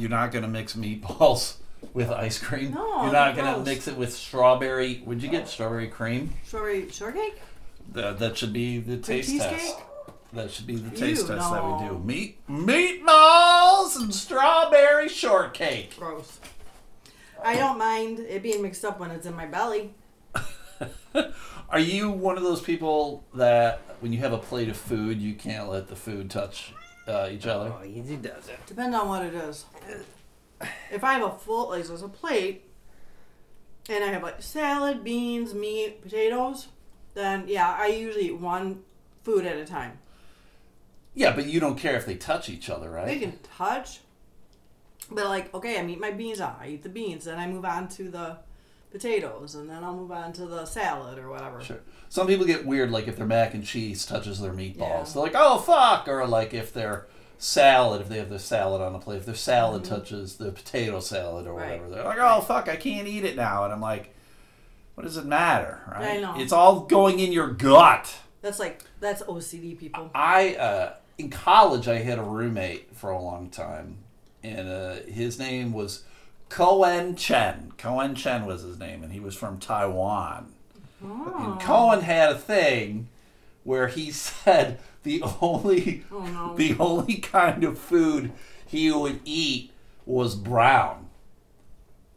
you're not gonna mix meatballs with ice cream. No, you're not gonna gross. mix it with strawberry. Would you get strawberry cream? Strawberry shortcake? That, that should be the taste test. That should be the taste Ew, test that we no. do. Meat meatballs and strawberry shortcake. Gross. I don't mind it being mixed up when it's in my belly. Are you one of those people that when you have a plate of food, you can't let the food touch uh, each other? Oh, he does it. Depends on what it is. If I have a full, like, there's a plate, and I have like salad, beans, meat, potatoes, then yeah, I usually eat one food at a time. Yeah, but you don't care if they touch each other, right? They can touch, but like, okay, I eat my beans. I eat the beans, then I move on to the potatoes, and then I'll move on to the salad or whatever. Sure. Some people get weird, like if their mac and cheese touches their meatballs. Yeah. They're like, oh, fuck. Or like if their salad, if they have their salad on the plate, if their salad touches the potato salad or Mm-hmm. Right. whatever, they're like, oh, fuck, I can't eat it now. And I'm like, what does it matter, right? I know. It's all going in your gut. That's like that's OCD people. I uh, in college I had a roommate for a long time, and uh, his name was Cohen Chen. Cohen Chen was his name, and he was from Taiwan. And ah. Cohen had a thing where he said the only Oh, no. the only kind of food he would eat was brown.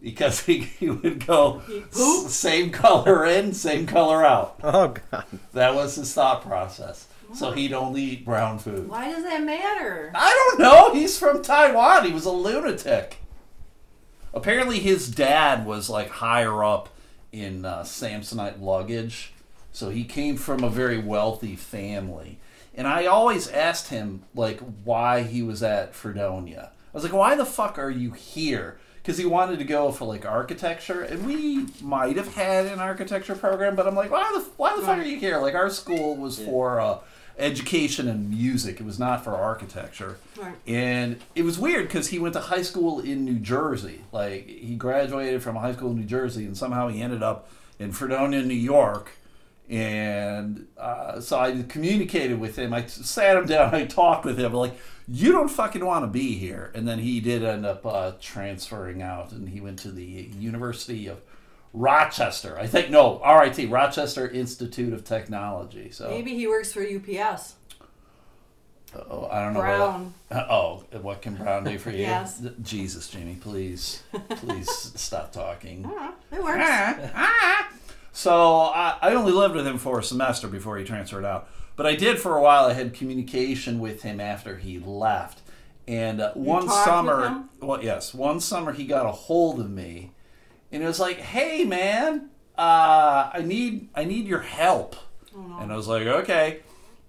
Because he, he would go Eat poop? s- same color in, same color out. Oh god. That was his thought process. So he'd only eat brown food. Why does that matter? I don't know. He's from Taiwan. He was a lunatic. Apparently, his dad was like higher up in uh, Samsonite luggage, so he came from a very wealthy family. And I always asked him like why he was at Fredonia. I was like, "Why the fuck are you here?" Because he wanted to go for like architecture, and we might have had an architecture program, but I'm like, "Why the why the fuck are you here?" Like our school was for uh, education and music. It was not for architecture. Right. And it was weird because he went to high school in New Jersey. Like he graduated from a high school in New Jersey, and somehow he ended up in Fredonia, New York. And uh, so I communicated with him. I sat him down. I talked with him. Like, you don't fucking want to be here. And then he did end up uh, transferring out, and he went to the University of Rochester. I think no, RIT, Rochester Institute of Technology. So Maybe he works for UPS. Oh, I don't know. Brown. Oh, what can Brown do for you? Yes. Jesus, Jamie, please, please stop talking. Uh, it works. Ah, ah. So I, I only lived with him for a semester before he transferred out, but I did for a while. I had communication with him after he left, and uh, one summer, well, yes, one summer he got a hold of me, and it was like, "Hey, man, uh, I need I need your help," and I was like, "Okay."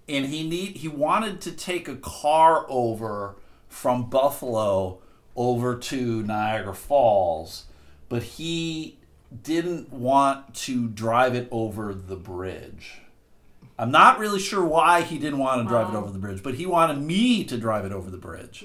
and he need he wanted to take a car over from Buffalo over to Niagara Falls, but he didn't want to drive it over the bridge. I'm not really sure why he didn't want to drive it over the bridge, but he wanted me to drive it over the bridge.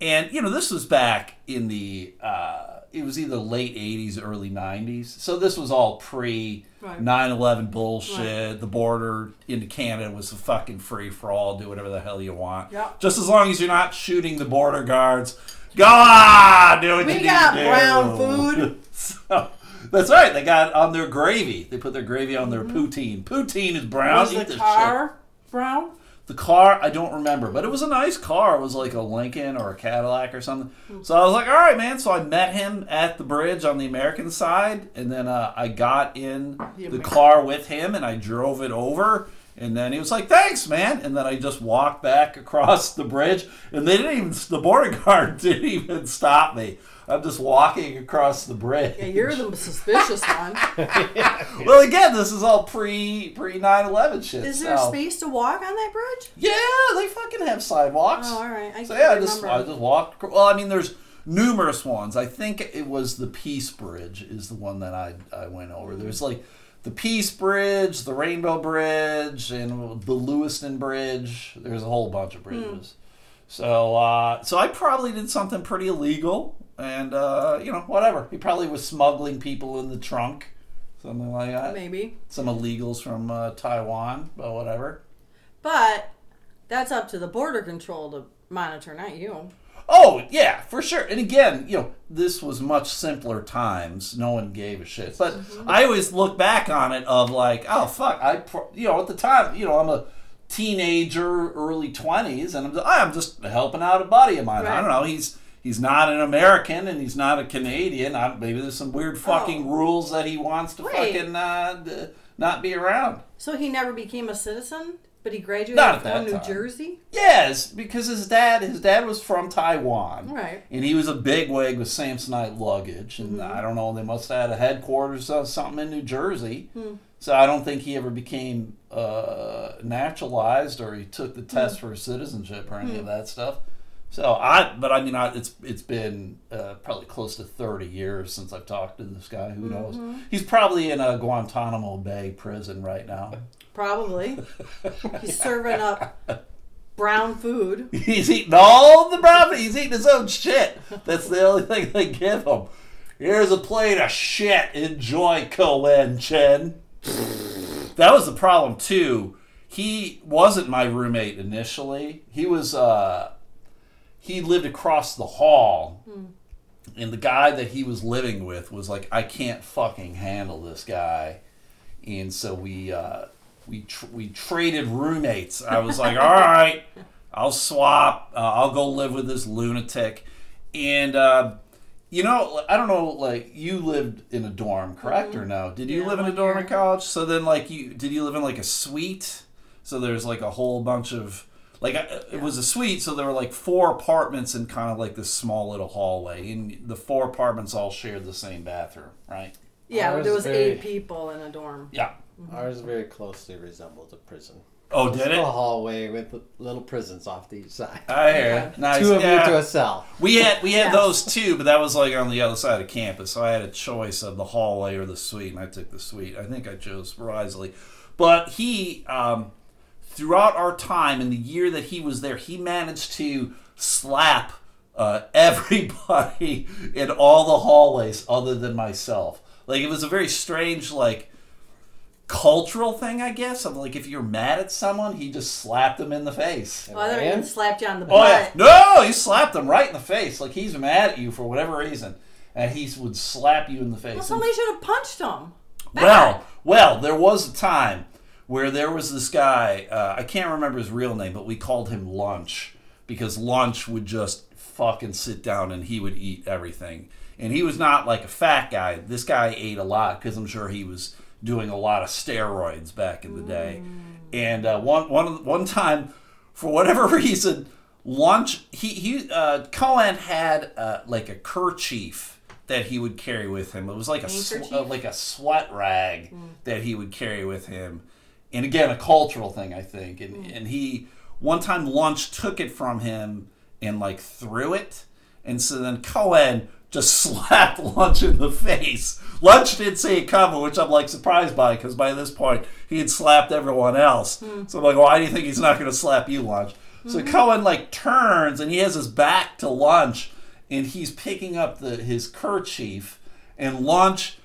And you know, this was back in the uh, it was either late 80s, early 90s. So this was all pre Right. 9/11 bullshit. The border into Canada was a fucking free for all. Do whatever the hell you want. Yep. Just as long as you're not shooting the border guards. Go on, do what We you got need to do. brown food. So, that's right. They got on their gravy. They put their gravy on their poutine. Poutine is brown. Was Eat the this car shit. brown? The car, I don't remember, but it was a nice car. It was like a Lincoln or a Cadillac or something. So I was like, all right, man. So I met him at the bridge on the American side, and then uh, I got in The the car with him, and I drove it over. And then he was like, "Thanks, man." And then I just walked back across the bridge, and they didn't even. The border guard didn't even stop me. I'm just walking across the bridge. Yeah, you're the suspicious one. Well, again, this is all pre pre 9/11 shit. Is there so- space to walk on that bridge? Yeah, they fucking have sidewalks. Oh, all right. I So yeah, I just. I just walked. Well, I mean, there's numerous ones. I think it was the Peace Bridge is the one that I I went over. Mm. There's like the Peace Bridge, the Rainbow Bridge, and the Lewiston Bridge. There's a whole bunch of Hmm. bridges. So uh, so I probably did something pretty illegal, and uh, you know whatever. He probably was smuggling people in the trunk, something like that. Maybe. Some illegals from uh, Taiwan, but whatever. But that's up to the border control to monitor, not you. Oh yeah, for sure. And again, you know, this was much simpler times. No one gave a shit. But I always look back on it of like, oh fuck, I, you know, at the time, you know, I'm a teenager, early twenties, and I'm, I'm just helping out a buddy of mine. I don't know. He's he's not an American and he's not a Canadian. I, maybe there's some weird fucking Oh. rules that he wants to fucking uh, d- not be around. So he never became a citizen, but he graduated Not from New time. Jersey. Yes, because his dad his dad was from Taiwan. Right. And he was a big wig with Samsonite luggage, and I don't know. They must have had a headquarters or something in New Jersey. So I don't think he ever became uh, naturalized or he took the test for citizenship or any of that stuff. So I, but I mean, I, it's it's been uh, probably close to thirty years since I've talked to this guy. Who knows? He's probably in a Guantanamo Bay prison right now. Probably. He's serving up brown food. He's eating all the brown. He's eating his own shit. That's the only thing they give him. Here's a plate of shit. Enjoy, Cohen Chen. That was the problem too. He wasn't my roommate initially. He was. uh He lived across the hall, and the guy that he was living with was like, "I can't fucking handle this guy," and so we. uh we tr- we traded roommates. I was like, all right, I'll swap. Uh, I'll go live with this lunatic. And uh, you know, I don't know. Like you lived in a dorm, correct or no? Did you Yeah, live in a dorm year. in college? So then, like you, did you live in like a suite? So there's like a whole bunch of like it was a suite. So there were like four apartments in kind of like this small little hallway, and the four apartments all shared the same bathroom, right? Yeah, Ours there was very- eight people in a dorm. Yeah. Ours very closely resembled a prison. Oh, It's did a it? hallway with little prisons off to each side. I hear. Okay. it. Nice. Two of yeah. you to a cell. We had we had Yeah. those too, but that was like on the other side of campus. So I had a choice of the hallway or the suite, and I took the suite. I think I chose wisely. But he, um, throughout our time in the year that he was there, he managed to slap uh, everybody in all the hallways other than myself. Like it was a very strange like cultural thing, I guess. Of like if you're mad at someone, he just slapped them in the face. Well, I thought he ran? even slapped you on the butt. Oh yeah, no, he slapped them right in the face. Like he's mad at you for whatever reason, and he would slap you in the face. Well, somebody should have punched him. well, well, there was a time where there was this guy. Uh, I can't remember his real name, but we called him Lunch because Lunch would just fucking sit down and he would eat everything. And he was not like a fat guy. This guy ate a lot because I'm sure he was doing a lot of steroids back in the day. And uh, one one one time, for whatever reason, lunch he he uh, Cohen had uh, like a kerchief that he would carry with him. It was like a sw- uh, like a sweat rag that he would carry with him. And again, a cultural thing, I think. And mm. and he one time lunch took it from him and like threw it, and so then Cohen just slapped Lunch in the face. Lunch didn't see it coming, which I'm like surprised by because by this point he had slapped everyone else. Hmm. So I'm like, why do you think he's not going to slap you, Lunch? So hmm. Cohen like turns and he has his back to Lunch, and he's picking up the his kerchief, and Lunch.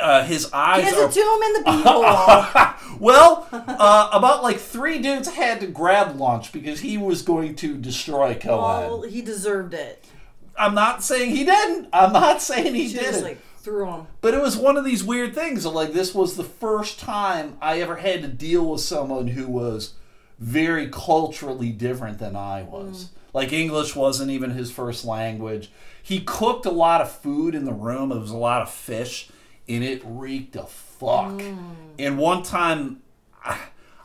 Uh, his eyes Gives are it to him in the beehole. well, uh, about like three dudes had to grab lunch because he was going to destroy Cohen. well, he deserved it. I'm not saying he didn't. I'm not saying he She just didn't. like threw him. but it was one of these weird things. Of like this was the first time I ever had to deal with someone who was very culturally different than I was. Like English wasn't even his first language. He cooked a lot of food in the room. It was a lot of fish, and it reeked of fuck. Mm. And one time, I,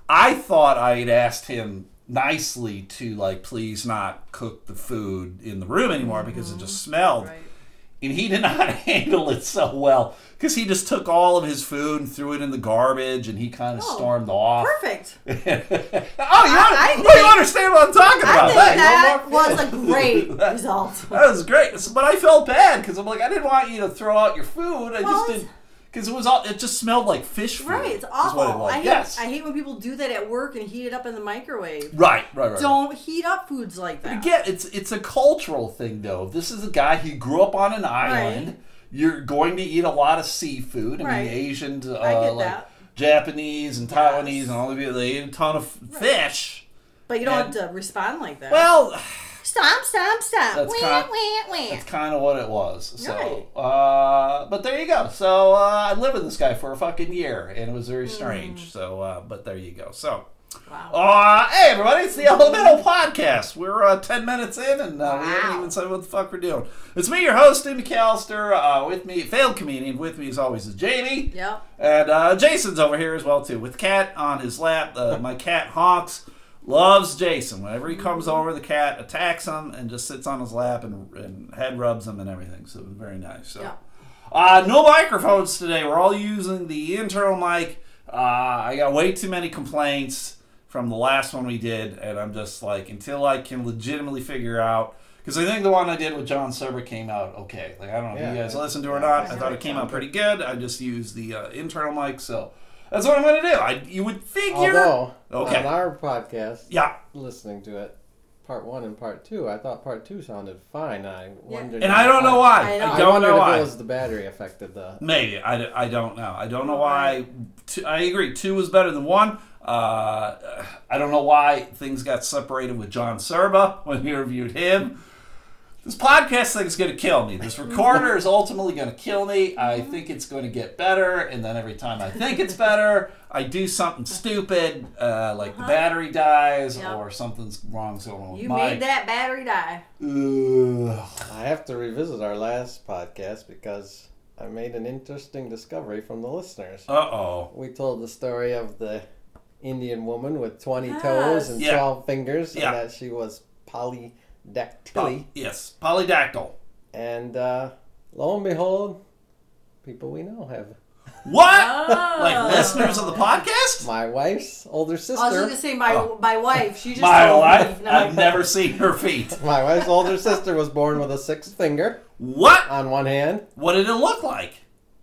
I thought I had asked him nicely to like please not cook the food in the room anymore because it just mm-hmm. smelled Right. And he did not handle it so well because he just took all of his food and threw it in the garbage and he kind of Oh, stormed off. Perfect. oh, you, I oh, you understand what I'm talking I about? think Hey, that was a great result. that was great, but I felt bad because I'm like, I didn't want you to throw out your food. I Well, just didn't because it was all. It just smelled like fish food. Right, it's it awful. was. I hate, yes. I hate when people do that at work and heat it up in the microwave. right, right, right. Don't heat up foods like that. Again, it's it's a cultural thing though. This is a guy who grew up on an island, Right. you're going to eat a lot of seafood. I Right. mean, Asians, uh, I like that. Japanese and Taiwanese Yes. and all of you, they eat a ton of fish. But you don't And- have to respond like that. Well, Stomp, stomp, stomp. That's kind-. That's kind of what it was. So, Right. uh, but there you go. So uh, I lived with this guy for a fucking year, and it was very Hmm. strange. So, uh, but there you go. So, Wow. uh, hey everybody, it's the Elemental Podcast. We're uh, ten minutes in, and uh, we haven't even said what the fuck we're doing. It's me, your host, Steve McAllister. Uh, with me, failed comedian. With me, as always, is Jamie. Yep. And uh, Jason's over here as well too, with cat on his lap. Uh, my cat Hawks loves Jason. Whenever he comes over, the cat attacks him and just sits on his lap and, and head rubs him and everything. So very nice. So, Yeah. uh, no microphones today. We're all using the internal mic. Uh, I got way too many complaints from the last one we did, and I'm just like, until I can legitimately figure out. Because I think the one I did with John Serba came out okay. Like I don't know if you guys listened to it or not. I I thought it came out pretty good. I just used the uh, internal mic, so that's what I'm going to do. I you would figure. Although, Okay. on our podcast, yeah, listening to it, part one and part two, I thought part two sounded fine. I wondered. and I don't know why. I I, know. I, don't wondered know if why. it was the battery affected the. Maybe I, I don't know. I don't know why. Two, I agree. Two was better than one. Uh, I don't know why things got separated with John Serba when we reviewed him. This podcast thing is going to kill me. This recorder is ultimately going to kill me. I think it's going to get better, and then every time I think it's better, I do something stupid, uh, like the battery dies Yep. or something's wrong going with You my. made that battery die. Ugh. I have to revisit our last podcast because I made an interesting discovery from the listeners. Uh oh. We told the story of the Indian woman with 20 Yes. toes and Yeah. 12 fingers, Yeah. and that she was polydactyly. Yes, polydactyl. And uh, lo and behold, people we know have. What? Oh. Like listeners of the podcast? My wife's older sister. I was sister. just gonna say my Oh. my wife. She just My told life, Me. No, I've never seen her feet. My wife's older sister was born with a sixth finger What? on one hand. What did it look like?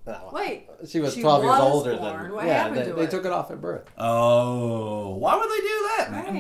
No, Wait. she was she 12 years older born. than. What yeah, happened they, to they it? took it off at birth. Oh, why would they do that,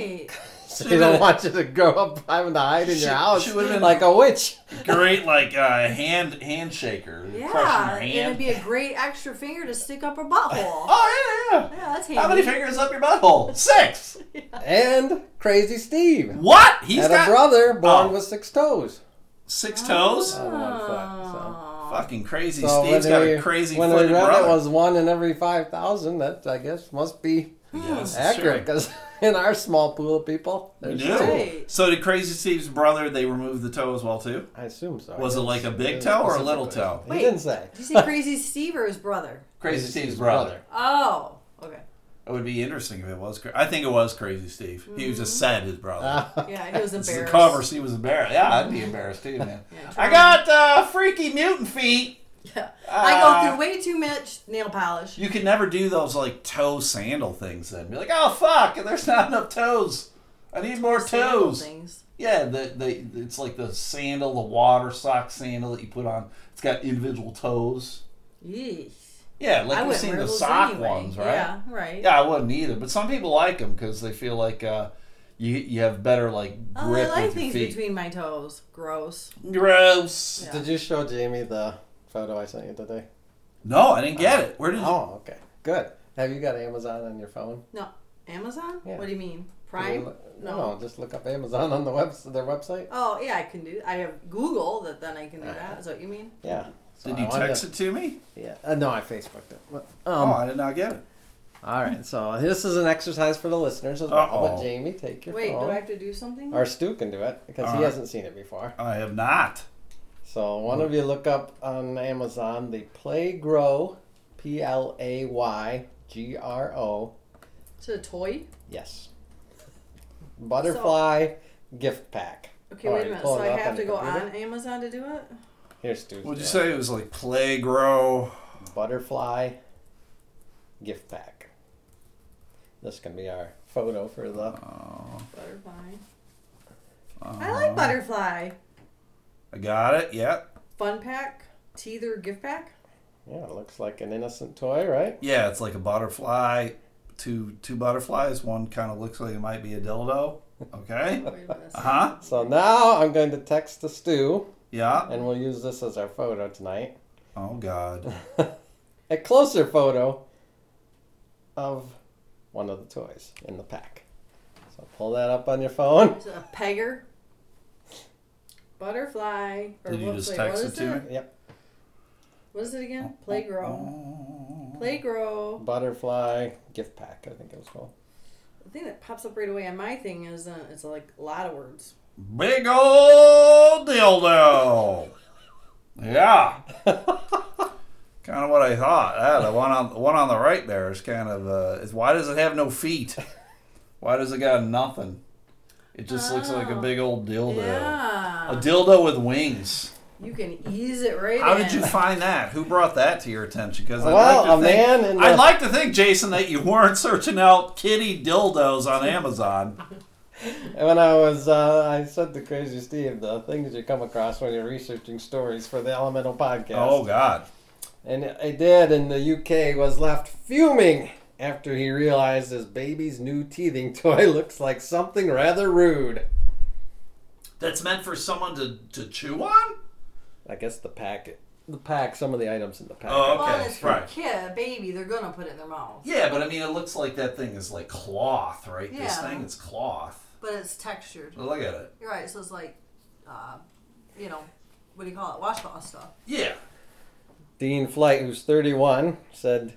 man? Right. They don't want you to go up having to hide in She- your house she would've been- like a witch. Great, like uh, hand handshaker, crushing Yeah, your and hand. it'd be a great extra finger to stick up her butthole. oh yeah, yeah. yeah, that's handy. How many fingers up your butthole? Six. And Crazy Steve What? He's had got a brother born Oh. with six toes. six toes. On one foot, so. Oh. Fucking crazy. So Steve's when got we- a crazy when we footed read brother. it was one in every five thousand, that I guess must be yes, it's accurate true. because in our small pool of people, We there's do. two. Right. So did Crazy Steve's brother? They removed the toe as well too. I assume so. Was it like a big toe or a little specifically- toe? He Wait. didn't say. Did you say Crazy Steve or his brother? Crazy Steve's brother. Oh, okay. It would be interesting if it was. Cra- I think it was Crazy Steve. He was just said his brother. Ah, Yeah, he was This is the embarrassed. cover. So he was embarrassed. Yeah, I'd be embarrassed too, man. Yeah, I got uh, freaky mutant feet. Yeah. I go Uh, through way too much nail polish. You can never do those like toe sandal things. Then be like, oh fuck, there's not enough toes. I need more toes. Things. Yeah, the, the it's like the sandal, the water sock sandal that you put on. It's got individual toes. Yeesh. Yeah, like I you've seen the sock anyway. ones, right? Yeah, right. Yeah, I wouldn't either. But some people like them because they feel like uh, you you have better like Oh, I like with your things feet. between my toes. Gross. Gross. Yeah. Did you show Jamie the photo I sent you today? No, I didn't get it. Where did you? Oh, okay. Good. Have you got Amazon on your phone? No, Amazon? Yeah. What do you mean? Prime? look- No. No, just look up Amazon on the web their website. Oh, yeah, I can do. I have Google that then I can do that. Is that what you mean? Yeah. So Did you text to- it to me? Yeah. Uh, no, I Facebooked it. But, oh, Um, I did not get it. All right. So this is an exercise for the listeners as well. Uh-oh. But Jamie, take your Wait, phone. do I have to do something? Or Stu can do it because All he right. hasn't seen it before. I have not. So one mm-hmm. of you look up on Amazon the Playgro, P L A Y G R O. Is it a toy? Yes. Butterfly gift pack. Okay, All wait right, a minute. So I have to go computer. on Amazon to do it? Here's Stu's. Would you yeah. say it was like play grow? Butterfly gift pack. This can be our photo for the. Oh, Butterfly. I like uh-huh. butterfly. I got it. Yep. Fun pack. Teether gift pack. Yeah, it looks like an innocent toy, right? Yeah, it's like a butterfly. Two two butterflies. One kind of looks like it might be a dildo. Okay. Wait a minute. Uh huh. So now I'm going to text the Stu. Yeah. and we'll use this as our photo tonight. Oh God. a closer photo of one of the toys in the pack. So pull that up on your phone. It's a pegger? Butterfly. Or Did you what- just wait, text what it is to me? Yep. What is it again? Playgro. Oh. Playgro. Butterfly gift pack, I think it was called. The thing that pops up right away on my thing is uh, it's like a lot of words. Big old dildo. Yeah. kind of what I thought. Yeah, the one on the one on the right there is kind of uh, is why does it have no feet? Why does it got nothing? It just looks like a Oh. big old dildo. Yeah. A dildo with wings. you can ease it right How in. did you find that? Who brought that to your attention? Because I'd Well, like to a think, man in I'd like to think, Jason, that you weren't searching out kitty dildos on Amazon. When I was, uh, I said to Crazy Steve, the things you come across when you're researching stories for the Elemental podcast. Oh God. And I did, and the UK was left fuming after he realized his baby's new teething toy looks like something rather rude. That's meant for someone to, to chew on? I guess the packet, the pack, some of the items in the pack. Oh, Well, okay, it's for right. a kid, a baby. They're gonna put it in their mouth, Yeah, but I mean, it looks like that thing is like cloth, right? Yeah. This thing is cloth. but it's textured. Look at it. You're right. So it's like, uh, you know, what do you call it? Washcloth stuff. Yeah. Dean Flight, who's 31, said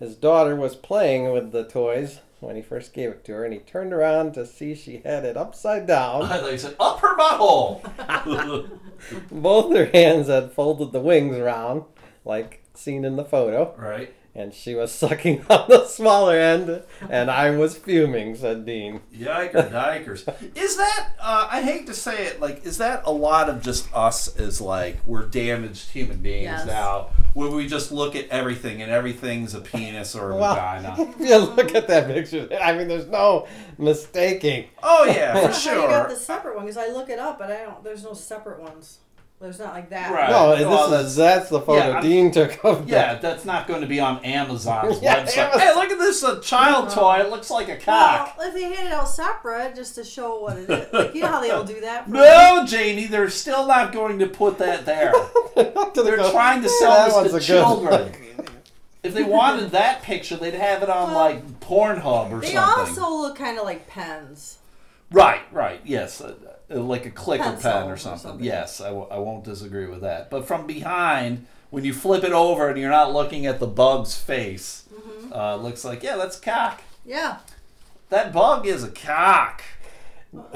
his daughter was playing with the toys when he first gave it to her, and he turned around to see she had it upside I down. thought you said up her butthole. Both her hands had folded the wings around, like seen in the photo, right. and she was sucking on the smaller end, and I was fuming, said Dean. Yikers, yikers. Is that, uh, I hate to say it, like, is that a lot of just us as, like, we're damaged human beings Yes. now, where we just look at everything and everything's a penis or a Well, vagina? if you look at that picture, I mean, there's no mistaking. Oh, yeah, for That's how you got the separate one because I look it up, but I don't. There's no separate ones. There's not like that. Right. No, well, is that's the photo yeah, Dean took of Yeah, that. that's not going to be on Amazon's Yeah, website. Amazon- Hey, look at this uh, child toy. It looks like a cock. Well, if they had it out separate, just to show what it is, like you know how they all do that. For No, Janie, they're still not going to put that there. They're trying to sell That this to a children. If they wanted that picture, they'd have it on Well, like Pornhub or They something. They also look kind of like pens. Right, right, yes, uh, uh, like a clicker Pencil pen or something. something. Yes, I, w- I won't disagree with that. But from behind, when you flip it over and you're not looking at the bug's face, Mm-hmm. uh, looks like yeah, that's cock. Yeah. That bug is a cock.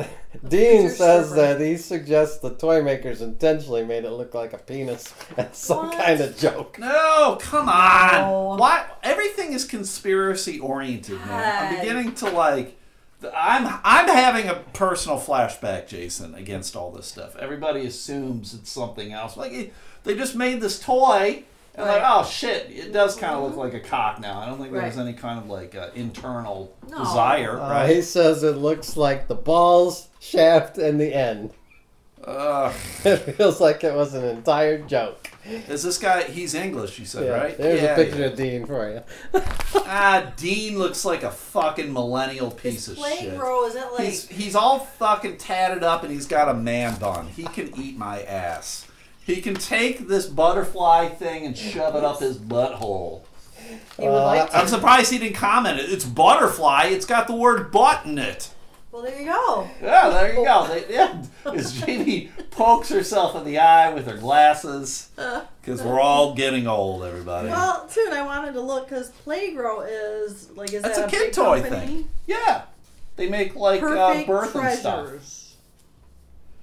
Dean says that he suggests the toy makers intentionally made it look like a penis as some What? kind of joke. No, come on. No. Why? Everything is conspiracy oriented, man. I'm beginning to like. I'm I'm having a personal flashback, Jason, against all this stuff. Everybody assumes it's something else. Like they just made this toy, and like, oh shit, it does kind of look like a cock now. I don't think there's Right. any kind of like uh, internal No. desire, Uh, right? He says it looks like the balls, shaft, and the end. Ugh. It feels like it was an entire joke. Is this guy? He's English, you said, Yeah, right? There's Yeah, a picture yeah. of Dean for you. Ah, Dean looks like a fucking millennial piece His of shit. grow is it like He's he's all fucking tatted up and he's got a man bun. He can eat my ass. He can take this butterfly thing and shove it up his butthole. he would like to? I'm surprised he didn't comment. It's butterfly. It's got the word butt in it. Well, there you go. Yeah, there you go. They, yeah, as Jamie pokes herself in the eye with her glasses, because we're all getting old, everybody. Well, too, and I wanted to look because Playgro is like is That's that a kid big toy company? thing. Yeah, they make like uh, Perfect birth and stuff. treasures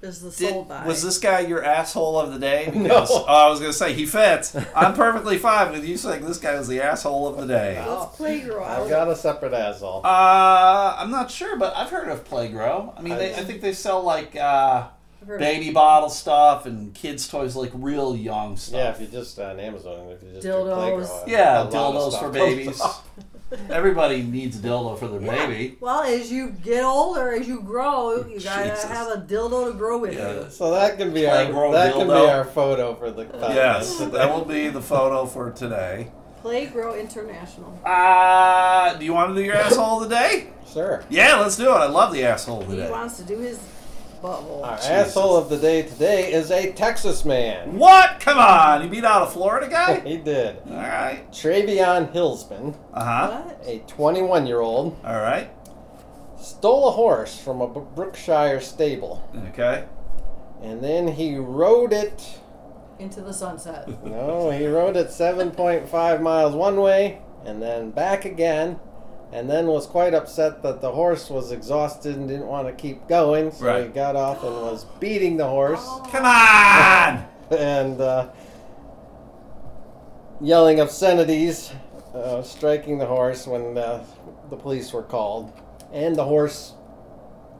is the Did, sold by. was this guy your asshole of the day? Because, No. Oh, I was gonna say he fits. I'm perfectly fine with you saying this guy was the asshole of the day. What's Playgro? I've got a separate asshole. Uh, I'm not sure, but I've heard of Playgro. I mean, they, I think they sell like uh, I've of- baby bottle stuff and kids' toys, like real young stuff. Yeah, if you just on Amazon, if you just Dildos. do Playgro, Yeah, a dildos for comes babies. up. Everybody needs a dildo for their Yeah. baby. Well, as you get older, as you grow, you gotta Jesus. have a dildo to grow with Yeah. you. So that can be Playgro our that can be our photo for the podcast Yes, that will be the photo for today. Playgro International. Uh, do you want to do your asshole of the day? Sure. Yeah, let's do it. I love the asshole of the He day. wants to do his butthole. Our Jesus. asshole of the day today is a Texas man. What? Come on. You beat out a Florida guy? he did. All right. Travion Hillsman, Uh huh. A 21 year old, All right. stole a horse from a Brookshire stable. Okay. and then he rode it. Into the sunset. No, he rode it 7.5 miles one way and then back again, and then was quite upset that the horse was exhausted and didn't want to keep going, so he got off and was beating the horse Come on! and uh, yelling obscenities, uh, striking the horse when uh, the police were called, and the horse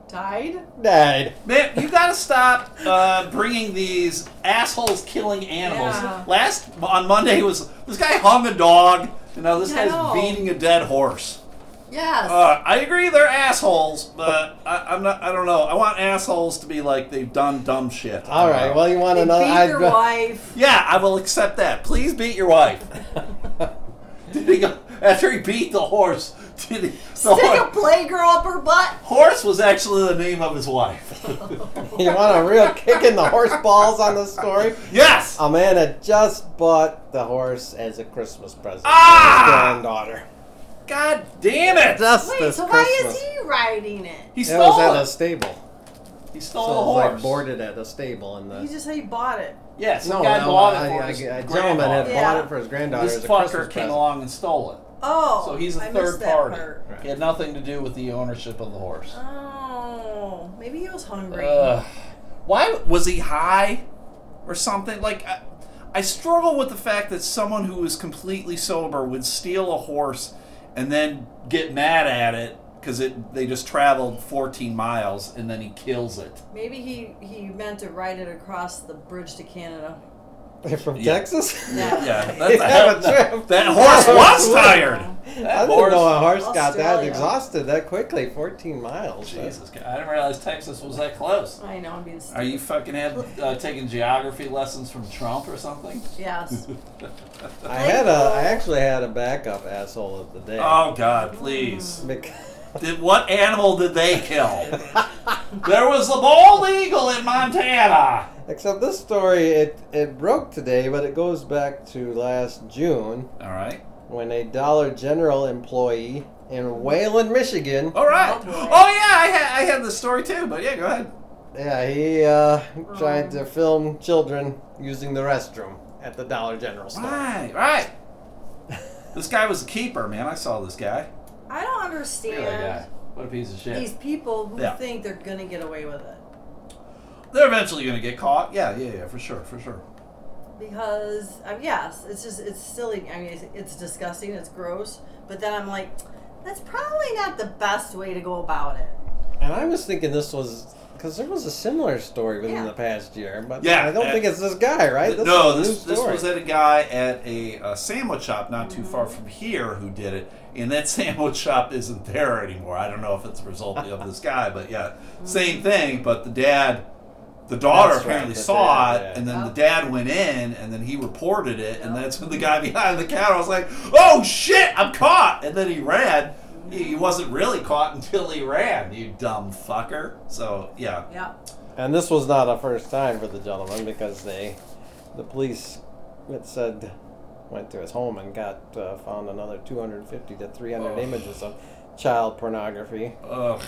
Died? died. Man, you gotta stop uh, bringing these assholes killing animals. Yeah. Last on Monday was this guy hung a dog, and now this I guy's beating a dead horse. Yes. Uh, I agree they're assholes, but I, I'm not. I don't know. I want assholes to be like they've done dumb shit. All right, well, you want they another? beat I'd your go- wife. yeah, I will accept that. Please beat your wife. Did he go after he beat the horse? Did he, the Stick a playgirl up her butt. horse was actually the name of his wife. You want a real kick in the horse balls on this story? yes. A man had just bought the horse as a Christmas present Ah! for his granddaughter. God damn it! Just Wait, this so why Christmas. is he riding it? He It stole was at it. a stable. He stole So the it was horse. like boarded at a stable in the. You just said he bought it. Yeah, some no, guy no, bought a, it for a- his a gentleman had Yeah. bought it for his granddaughter This as a fucker Christmas came present. along and stole it. Oh. So he's a I third that party. part. Right. He had nothing to do with the ownership of the horse. Oh, maybe he was hungry. Ugh. why was he high or something? Like, I, I struggle with the fact that someone who is completely sober would steal a horse and then get mad at it because it they just traveled 14 miles and then he kills it. Maybe he he meant to ride it across the bridge to Canada. From Yeah. Texas? Yeah. Yeah, He that, a trip. that horse was tired. I That didn't horse. know a horse got that exhausted that quickly. 14 miles. Jesus, I didn't realize Texas was that close. I know. I'm being Are you fucking had, uh, taking geography lessons from Trump or something? Yes. I had a. I actually had a backup asshole of the day. Oh God, please! Bec- Did what animal did they kill? there was the bald eagle in Montana. Except this story, it it broke today, but it goes back to last June All right, when a Dollar General employee in Wayland, Michigan, all right. Oh. Oh yeah, I had I had the story too, but yeah, go ahead. yeah, he uh, tried to film children using the restroom at the Dollar General store. Right, right. This guy was a keeper, man. I saw this guy. I don't Look at that understand guy. What a piece of shit. these people who Yeah. think they're gonna get away with it. They're eventually gonna get caught. Yeah, yeah, yeah, for sure, for sure. Because um, yes, it's just it's silly. I mean, it's, it's disgusting. It's gross. But then I'm like, that's probably not the best way to go about it. And I was thinking this was because there was a similar story within Yeah. the past year, but Yeah, I don't think it's this guy, right? This no, is a this, this was at a guy at a, uh sandwich shop not too far from here who did it, and that sandwich shop isn't there anymore. I don't know if it's a result of this guy, but yeah, same thing. But the dad, the daughter That's apparently the saw dad, it, yeah. and then Yep. the dad went in, and then he reported it, and Yep. that's when the guy behind the counter was like, "Oh shit, I'm caught!" And then he ran. He he wasn't really caught until he ran. You dumb fucker. So yeah, Yeah. And this was not a first time for the gentleman because they, the police, it said, went to his home and got uh, found another 250 to 300 Ugh. images of child pornography. ugh.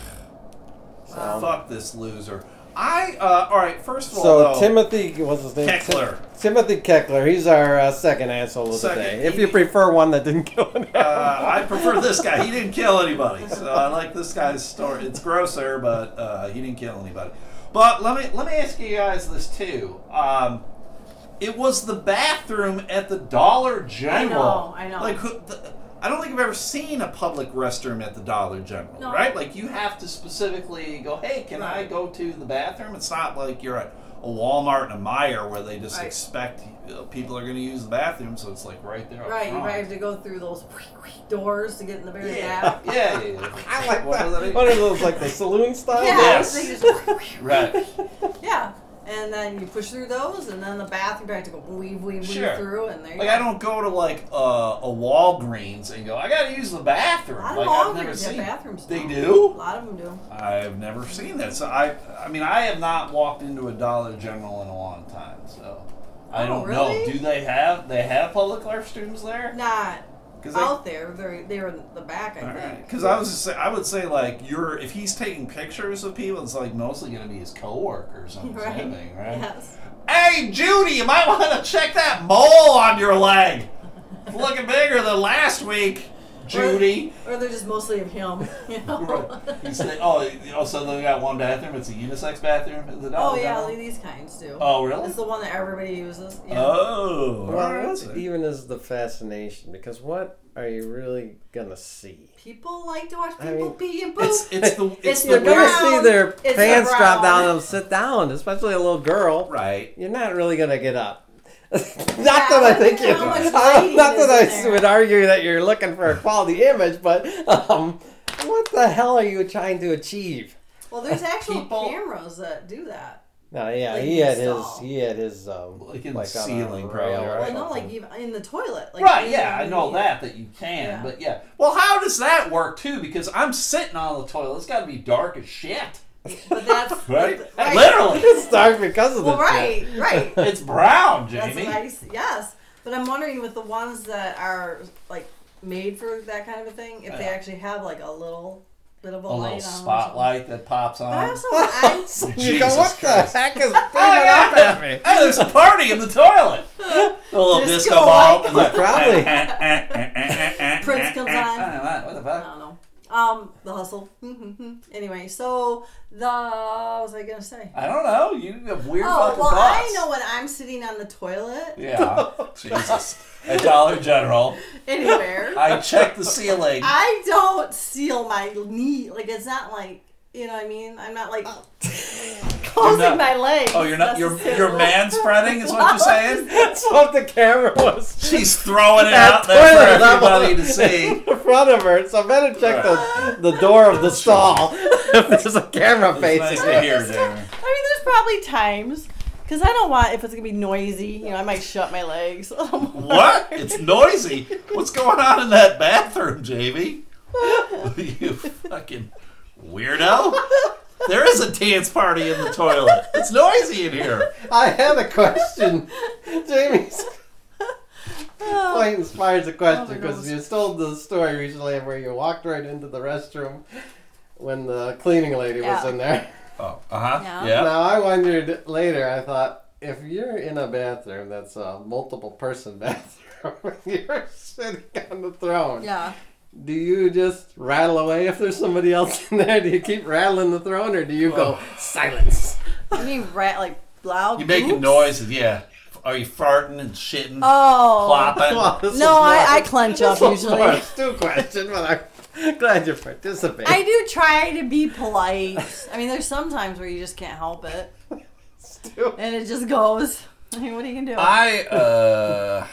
So, Fuck this loser. I uh, all right. First of all, so though, Timothy, what's his name? Keckler. Tim- Timothy Keckler. He's our uh, second asshole of Second. the day. If you prefer one that didn't kill an uh. I prefer this guy. He didn't kill anybody, so I like this guy's story. It's grosser, but uh, he didn't kill anybody. But let me let me ask you guys this too. Um, it was the bathroom at the Dollar General. I know, I know. Like, who, the, I don't think I've ever seen a public restroom at the Dollar General, No. right? Like, you have to specifically go, "Hey, can I go to the bathroom?" It's not like you're at a Walmart and a Meijer where they just Right. expect you know, people are going to use the bathroom, so it's like right there. up Right. You might have to go through those doors to get in the very Yeah, back. yeah, yeah. yeah. I like What that. was that? What are those, like the saloon style? Yeah. Yes. they just- Right. yeah. And then you push through those, and then the bathroom you have to go weave, weave, weave Sure. through, and there you Like. I don't go to like uh, a Walgreens and go, I gotta use the bathroom. A lot like I've never have seen. bathrooms They now. do? A lot of them do. I've never seen that. So I, I mean, I have not walked into a Dollar General in a long time. So I Oh, don't really? know. Do they have they have public restrooms there? Not 'Cause out there. They're they're in the back, I think. Because I was just say, I would say like you're if he's taking pictures of people, it's like mostly gonna be his coworkers on Right. Zooming, right? Yes. Hey Judy, you might want to check that mole on your leg. It's looking bigger than last week, Judy. Or they're just mostly of him. You know. He said, "Oh, oh, so they got one bathroom. It's a unisex bathroom. Is it oh yeah, there? these kinds do. Oh, really? It's the one that everybody uses. Yeah. Oh, Well, alright. what even is the fascination? Because what are you really gonna see? People like to watch I people mean, pee and poop. It's it's the it's, It's the You're the gonna weird brown. see their It's the pants drop brown. down and sit down, especially a little girl. right. You're not really gonna get up. Not Yeah, that I think you. how uh, not that I there? would argue that you're looking for a quality image, but um, what the hell are you trying to achieve? well, there's actual People- cameras that do that. No, yeah, Like he had his, he had his, um, Like in the ceiling, probably. Well, no, like even in the toilet. Like Right, yeah, I know underneath. that that you can, Yeah. but yeah. Well, how does that work too? Because I'm sitting on the toilet. It's got to be dark as shit, But that's right? right. Literally, it's dark because of Well, the right, right. it's brown, That's Jamie. what I s- yes. But I'm wondering with the ones that are like made for that kind of a thing, if they actually have like a little bit of a, A light little on. or something. spotlight that pops But I on. also, I'm, You go, what Christ. the heck is beaming Oh, yeah. up at me? Hey, there's a party in the toilet. A little Disco disco ball. light. Probably. Prince comes on. What what the I fuck? Um, the hustle. anyway, so the what was I gonna say? I don't know. You have weird Oh fucking well, thoughts. I know when I'm sitting on the toilet Yeah. Jesus. At Dollar General, anywhere. I check the ceiling. I don't seal my knee. Like it's not like you know what I mean. I'm not like oh. closing not- my legs. Oh, you're not. You're necessarily. you're man spreading. Is what you're saying? That's what the camera was. She's throwing it That out there for toilet everybody to see. In front of her, so I better check the, the door of the stall if there's a camera It's facing nice me. to. I mean, there's probably times because I don't want if it's gonna be noisy. You know, I might shut my legs. What? It's noisy. What's going on in that bathroom, Jamie? you fucking weirdo. There is a dance party in the toilet. It's noisy in here. I had a question. Jamie's point inspires a Oh question because goodness. you told the story recently where you walked right into the restroom when the cleaning lady was Yeah. in there. Oh, uh huh. Yeah. Yeah. Now I wondered later. I thought if you're in a bathroom that's a multiple person bathroom, and you're sitting on the throne. yeah. Do you just rattle away if there's somebody else in there? Do you keep rattling the throne, or do you go silence? I mean, rat like loud. You making noises, yeah. Are you farting and shitting? Oh. Flopping? Well, No, I- I clench up was usually. more a Stu question, but I'm glad you participated. I do try to be polite. I mean, there's some times where you just can't help it, Stew. and it just goes. I mean, what are you gonna do? I uh That's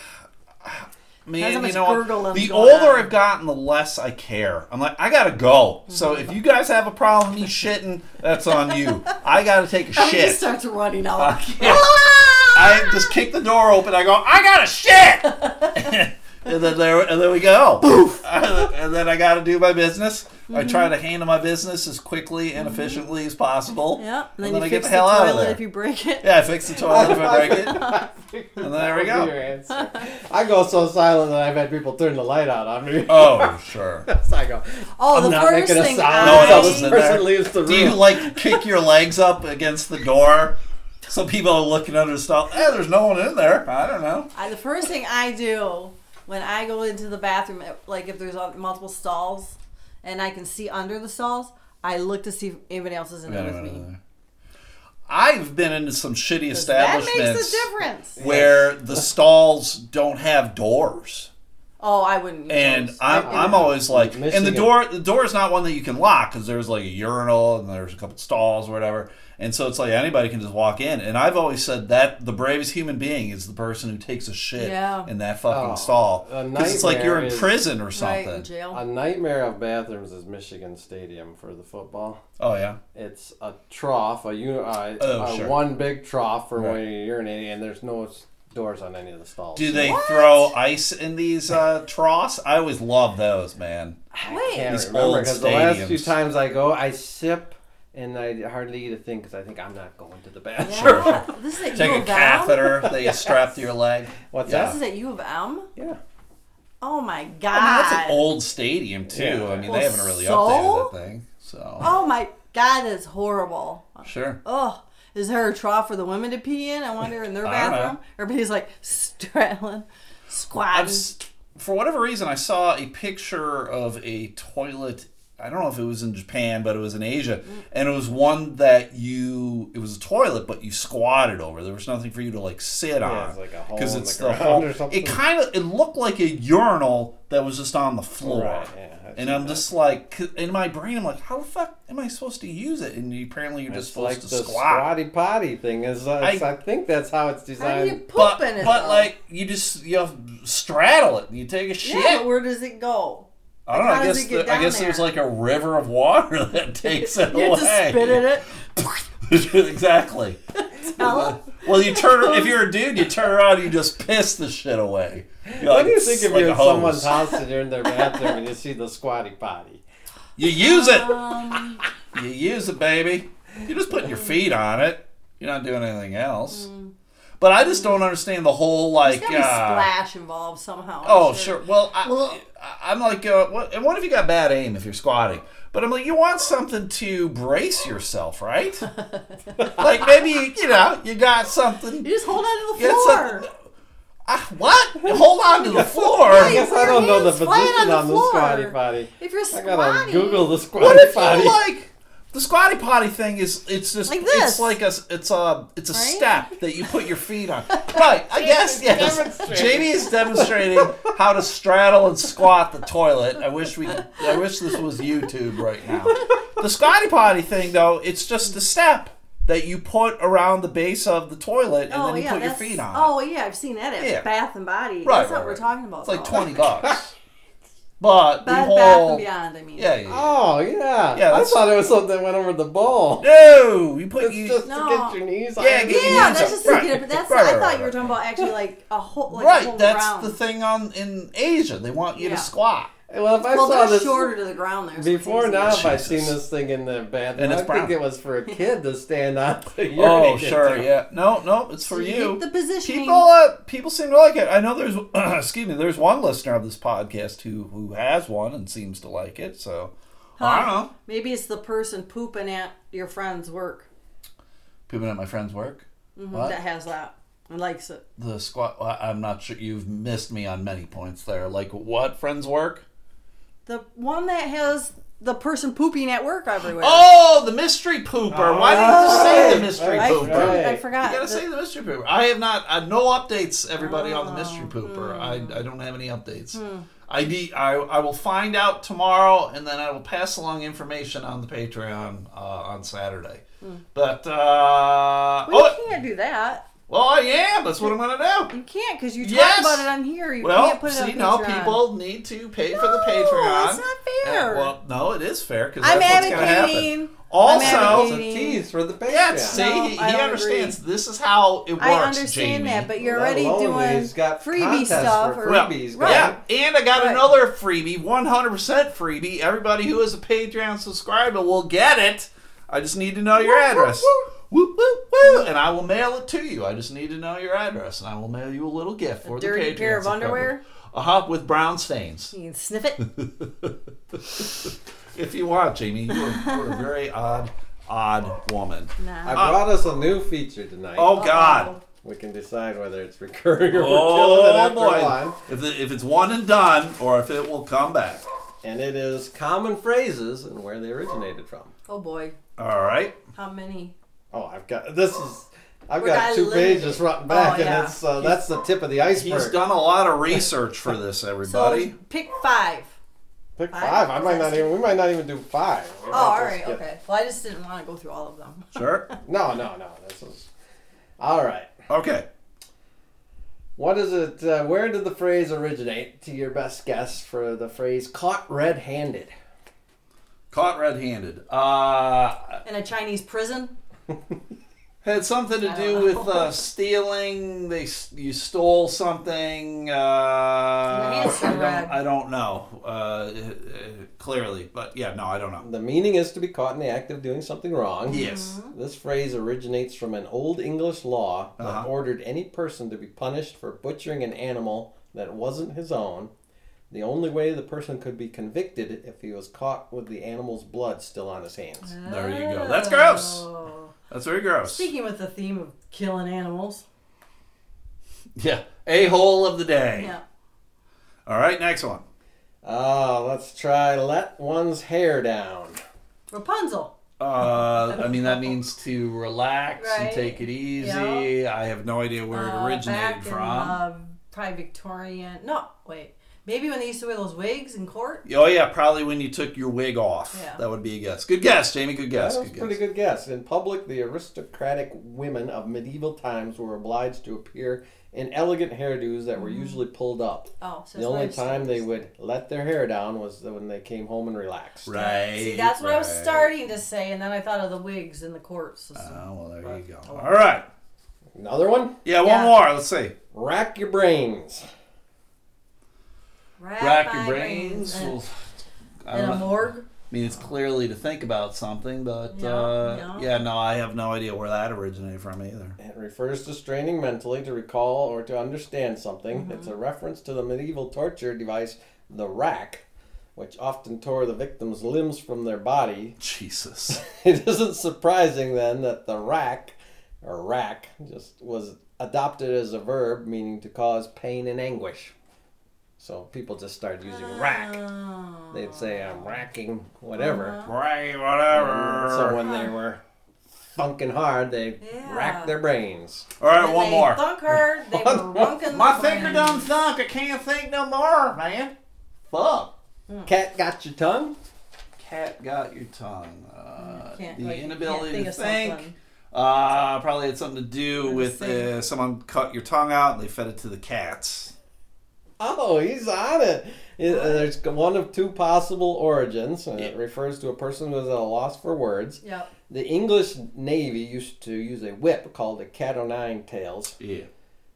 man, you know, gurgling's the older on. I've gotten, the less I care. I'm like, I gotta go. Mm-hmm. So if you guys have a problem with me shitting, that's on you. I gotta take a I shit. starts running out. I can't- I just kick the door open. I go, I gotta shit, and then there, and then we go. Poof. and then I gotta do my business. I try to handle my business as quickly and efficiently as possible. Yeah, and then, then you I get fix the hell out of there. if you break it. Yeah, I fix the toilet if I break it. and there we go. I go so silent that I've had people turn the light out on me. Oh, sure. so I go. Oh, I'm the not first making a thing sound No one until else this person there. leaves the Do you like kick your legs up against the door? So people are looking under the stall. Eh, there's no one in there. I don't know. I, the first thing I do when I go into the bathroom, like if there's multiple stalls and I can see under the stalls, I look to see if anybody else is in there with me. I've been into some shitty 'Cause That establishments makes a difference. where the stalls don't have doors. Oh, I wouldn't. Use And those. I'm, I- I'm always like, and the Michigan. door the door is not one that you can lock because there's like a urinal and there's a couple stalls or whatever, and so it's like anybody can just walk in. And I've always said that the bravest human being is the person who takes a shit Yeah. in that fucking Oh, stall because it's like you're in is- prison or something. in jail. A nightmare of bathrooms is Michigan Stadium for the football. oh yeah, It's a trough, a, uni- uh, Oh, a sure. one big trough for Right. when you're urinating, and there's no s- doors on any of the stalls. do they What? throw ice in these uh, troughs? I always love those, man. Wait, can't These remember old because the last few stadiums. times I go, I sip and I hardly eat a thing because I think I'm not going to the bathroom. yeah. this is at Take U a of M. catheter that you strap to your leg. What's Yeah. This is at U of M. Yeah. Oh my I mean, god. that's an old stadium too. Yeah. I mean, Well, they haven't really so? updated that thing. So Oh my god, that's horrible. sure. Oh, is there a trough for the women to pee in? I wonder in their I don't know. bathroom. Everybody's like straddling, I've, squatting. s- for whatever reason, I saw a picture of a toilet. I don't know if it was in Japan, but it was in Asia, and it was one that you. It was a toilet, but you squatted over. There was nothing for you to like sit on it's like a hole because in it's the the ground whole. or something. It kind of it looked like a urinal that was just on the floor. Right, yeah, and I'm that. just like in my brain, I'm like, how the fuck am I supposed to use it? And you, apparently, you're just It's supposed like to the squat. squatty potty thing. Is uh, I- I, I think that's how it's designed. How do you designed. poop But, in it? but though? like you just you straddle it and you take a shit. yeah, but where does it go? I don't know. I guess it get the, I down guess there's like a river of water that takes it You away. have to spit in it. exactly. Tell Well, you turn if you're a dude, you turn around, and you just piss the shit away. You're What like- do you think if like you're a in someone's house and you're in their bathroom and you see the squatty potty? You use it. Um, You use it, baby. You're just putting your feet on it. You're not doing anything else. But I just don't understand the whole like. there's gotta be uh, splash involved somehow. I'm Oh sure. Well, I, Well- I, I'm like, uh, what? And what if you got bad aim if you're squatting? But I'm like, you want something to brace yourself, right? like maybe you know you got something. You just hold on to the floor. something. Ah, what? Hold on to the floor. I guess I don't know the hands position on the on the squatty potty. If you're I gotta Google the squatty What if you like the squatty potty thing? Is it's just Like it's like a it's a it's a Right? step that you put your feet on. Right? I guess yes. Jamie is demonstrating how to straddle and squat the toilet. I wish we I wish this was YouTube right now. The squatty potty thing though, it's just a step that you put around the base of the toilet and oh then you yeah, put your feet on. Oh yeah, I've seen that at Yeah. Bath and Body. Right, that's right, what we're talking about. It's like twenty bucks. But the Bed whole Bath and Beyond. I mean. yeah, yeah, yeah. Oh yeah. Yeah, I that's- thought it was something that went over the bowl. No, you put It's you just No. to get your knees on Yeah, it. get your Yeah, knees that's up. just Right. thinking. But that's Right, I right, thought right, you were talking about actually like a whole like a right. whole That's ground. the thing on in Asia. They want you Yeah. to squat. Well, if I Well, saw this shorter to the ground there. so before now, if I Jesus. seen this thing in the bathroom, And it's I think it was for a kid to stand on. To Oh, sure, into. yeah. No, no, it's for So you you. the positioning. People, uh, people seem to like it. I know there's, excuse me, there's one listener of this podcast who who has one and seems to like it. So I don't know. Maybe it's the person pooping at your friend's work Pooping at my friend's work. What? that has that and likes it. The squat. well, I'm not sure. You've missed me on many points there. Like what friends work? The one that has the person pooping at work everywhere. Oh, the mystery pooper. Why didn't you say the mystery right, pooper? right. I forgot. You gotta the- say the mystery pooper. I have not. Uh, no updates. Everybody on the mystery Oh, pooper. I, I don't have any updates. Hmm. I need. I I will find out tomorrow, and then I will pass along information on the Patreon uh, on Saturday. But uh, Hmm. well, oh, you can't do that. Well, I am. That's what I'm gonna do. You can't because you talk Yes. about it on here. You Well, can't put it see, on no, people need to pay for the No, Patreon. it's not fair. Uh, well, no, it is fair because I'm that's what's gonna happen. advocating. Also, It's a tease for the Patreon. yeah, see, No, he, he understands. agree. This is how it works. I understand Jamie. that, but you're Let already doing he's got freebie stuff. for Or, Well, freebies right. Yeah, and I got Right. another freebie, 100% freebie. Everybody who is a Patreon subscriber will get it. I just need to know your address. Woo, woo, woo. And I will mail it to you. I just need to know your address, and I will mail you a little gift for the dirty Patreon pair of underwear? A hop with brown stains. You can sniff it. If you want, Jamie. You're, you're a very odd, odd woman. I Nah. brought us a new feature tonight. Oh, God. We can decide whether it's recurring or Oh, we're killing it after boy. one. If, it, if it's one and done, or if it will come back. And it is common phrases and where they originated from. Oh boy, All right. how many? Oh, I've got this is. I've We're got two limited. pages front and back, Oh, and yeah. it's uh, that's the tip of the iceberg. He's done a lot of research for this, everybody. So pick five. Pick Five? five. I might not even. We might not even do five. We Oh, might all just right, get- okay. Well, I just didn't want to go through all of them. Sure. No, no, no. This is all right. Okay. What is it? Uh, where did the phrase originate? To your best guess for the phrase "caught red-handed." Caught red-handed. Uh, In a Chinese prison. Had something to do don't with uh, stealing. They you stole something. Uh, I, don't. I don't know uh, uh, clearly, but yeah, no, I don't know. The meaning is to be caught in the act of doing something wrong. Yes. This phrase originates from an old English law that Uh-huh. ordered any person to be punished for butchering an animal that wasn't his own, The only way the person could be convicted if he was caught with the animal's blood still on his hands. There you go. That's gross. That's very gross. Speaking with the theme of killing animals. Yeah. A hole of the day. Yeah. All right, next one. Ah, let's try let one's hair down. Rapunzel. Uh, I mean, that means to relax and Right. take it easy. I have no idea where it Uh, originated back from. Uh, probably Victorian. No, wait. Maybe when they used to wear those wigs in court. Oh yeah, probably when you took your wig off. Yeah. That would be a guess. Good guess, Jamie. Good guess. that was good pretty guess. good guess. In public, the aristocratic women of medieval times were obliged to appear in elegant hairdos that were mm-hmm. usually pulled up. Oh, so The only life time they would let their hair down was when they came home and relaxed. Right. See, that's what I was starting to say, and then I thought of the wigs in the court system. Oh well, there you go. Oh. All right. Another one? Yeah, one Yeah. more. Let's see. Rack your brains. Rack, Rack your my brains. Well, I in don't a know. morgue. I mean, it's clearly to think about something, but Yeah, uh, yeah. yeah, no, I have no idea where that originated from either. It refers to straining mentally to recall or to understand something. It's a reference to the medieval torture device, the rack, which often tore the victim's limbs from their body. Jesus. It isn't surprising then that the rack, or rack, just was adopted as a verb meaning to cause pain and anguish. So people just started using rack. Oh. They'd say, I'm racking whatever. right, whatever. So when they were funking hard, they Yeah. racked their brains. All right, When one they more. Thunk hard. They One were more. My the finger brain. done thunk. I can't think no more, man. Fuck. Cat got your tongue? Cat got your tongue. Uh, Can't, the like, inability can't to think. something. Uh, probably had something to do with uh, someone cut your tongue out and they fed it to the cats. Oh, he's on it. It- uh, there's one of two possible origins. and It refers to a person who is at a loss for words. Yep. The English Navy used to use a whip called a cat o' nine tails, Yeah.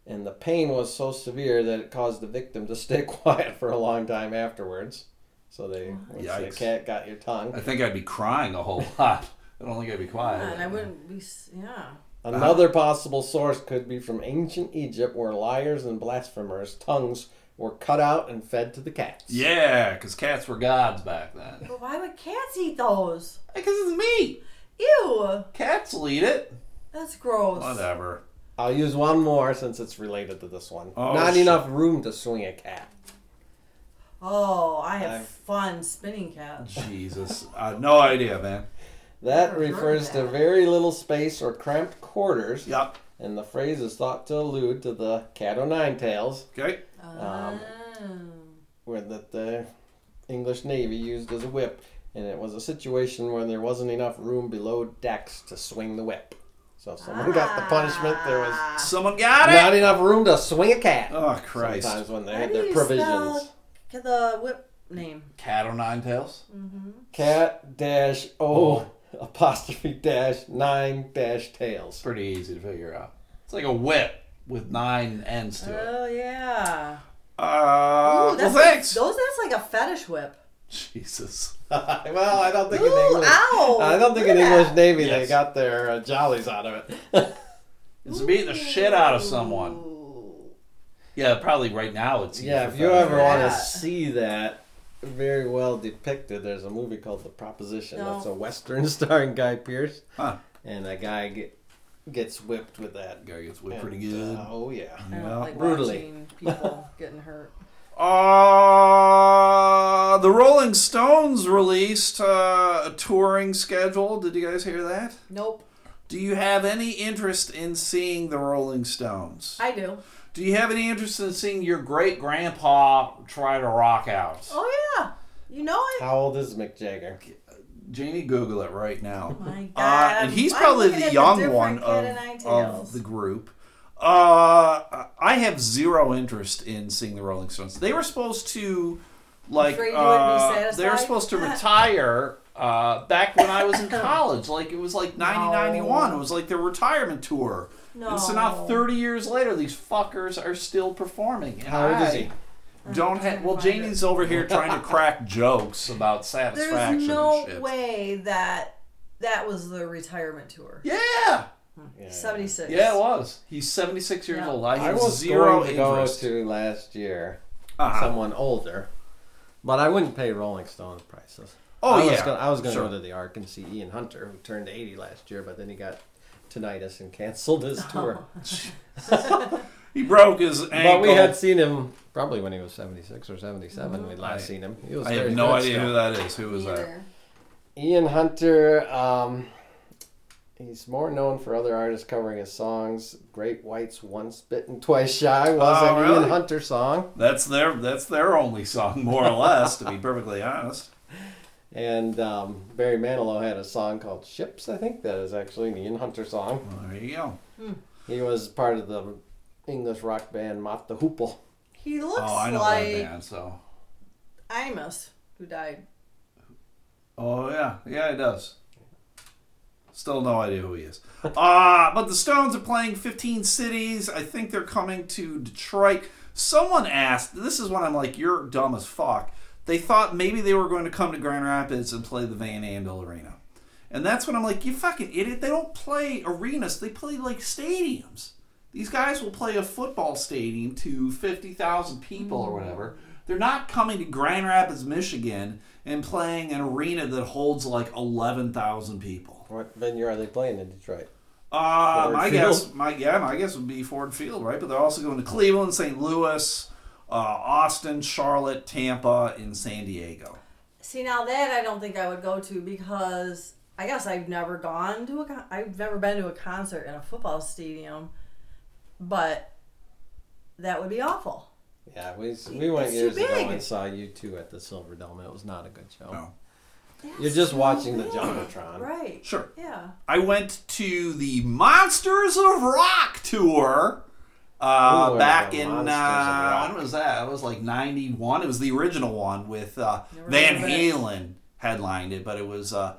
and the pain was so severe that it caused the victim to stay quiet for a long time afterwards. So they would say, Yikes. "Cat got your tongue." I think I'd be crying a whole lot. I don't think I'd be quiet. Yeah, and I wouldn't be. s- Yeah. Another possible source could be from ancient Egypt, where liars and blasphemers' tongues were cut out and fed to the cats. Yeah, because cats were gods back then. But why would cats eat those? Because it's meat. Ew. Cats will eat it. That's gross. Whatever. I'll use one more since it's related to this one. Oh, Not shit. enough room to swing a cat. Oh, I have I've- fun spinning cats. Jesus. Uh, no idea, man. That Never heard refers to very little space or cramped quarters, Yep. and the phrase is thought to allude to the cat o' nine tails, Okay. Um, Oh. where that the English Navy used as a whip, and it was a situation where there wasn't enough room below decks to swing the whip. So if someone got the punishment, there was Ah. Someone got not it. enough room to swing a cat. Oh Christ. Sometimes when they How had do their you provisions. spell the whip name? Cat o' nine tails. Cat dash o apostrophe dash nine dash tails. Pretty easy to figure out. It's like a whip with nine ends to it. Oh yeah. Uh, Ooh, well, that's like, those that's like a fetish whip. Jesus. well, I don't think in Ooh, English. ow! I don't think look in English that. Navy they got their uh, jollies out of it. It's beating the shit out of someone. Yeah, probably right now it's yeah, if you ever want to see that very well depicted, there's a movie called The Proposition. No. That's a western starring Guy Pearce, Huh. and a guy get, gets whipped with that. Guy gets whipped And, pretty good. uh, oh yeah. I don't Yeah. like Brutally. people getting hurt. Uh, the Rolling Stones released uh, a touring schedule. Did you guys hear that? Nope. Do you have any interest in seeing the Rolling Stones? I do. Do you have any interest in seeing your great grandpa try to rock out? Oh yeah. You know it. How old is Mick Jagger? Janie, Google it right now. My God. Uh, and he's I'm probably the young different one of, of the group. Uh, I have zero interest in seeing the Rolling Stones. They were supposed to, like, Afraid you wouldn't be uh, they were supposed to retire uh, back when I was in college. Like, it was like 90, No. It was like their retirement tour. And so now, 30 years later, these fuckers are still performing. And How old is he? Don't have. Well, Find it. Janie's over here trying to crack jokes about satisfaction There's no and shit. way that that was the retirement tour. Yeah. Yeah. 76. Yeah, it was. He's 76 years Yeah. old. I I was zero going to go to last year Uh-huh. someone older, But I wouldn't pay Rolling Stones prices. Oh, I was yeah. Gonna, I was going to Sure. go to the Ark and see Ian Hunter, who turned 80 last year, but then he got tinnitus and canceled his tour. He broke his ankle. But we had seen him probably when he was 76 or 77. We'd last I- seen him. He was I have no good idea still. who that is. Who was that? Ian Hunter, um, he's more known for other artists covering his songs. Great White's "Once Bitten, Twice Shy" was Oh, an really? Ian Hunter song, That's their that's their only song, more or less, to be perfectly honest. and um, Barry Manilow had a song called "Ships." I think that is actually an Ian Hunter song. Well, there you go. He was part of the English rock band Mott the Hoople. He looks Oh, I know like that band. So. Imus, who died. Oh yeah, yeah, it does. Still no idea who he is. Uh, but the Stones are playing 15 cities. I think they're coming to Detroit. Someone asked, this is when I'm like, you're dumb as fuck. They thought maybe they were going to come to Grand Rapids and play the Van Andel Arena. And that's when I'm like, you fucking idiot. They don't play arenas, they play like stadiums. These guys will play a football stadium to 50,000 people or whatever. They're not coming to Grand Rapids, Michigan and playing an arena that holds like 11,000 people. What venue are they playing in Detroit? Uh, Ford my Field? guess, my yeah, my guess would be Ford Field, right? But they're also going to Cleveland, St. Louis, uh, Austin, Charlotte, Tampa, and San Diego. See now that I don't think I would go to because I guess I've never gone to a con- I've never been to a concert in a football stadium, but that would be awful. Yeah, we we went It's years ago big. and saw U2 at the Silverdome. It was not a good show. No. You're just watching the jumbotron. Right. Sure. Yeah. I went to the Monsters of Rock tour uh, Who are back in uh, Rock? when was that? It was like '91. It was the original one with uh, Van heard of it. Halen headlined it, but it was uh,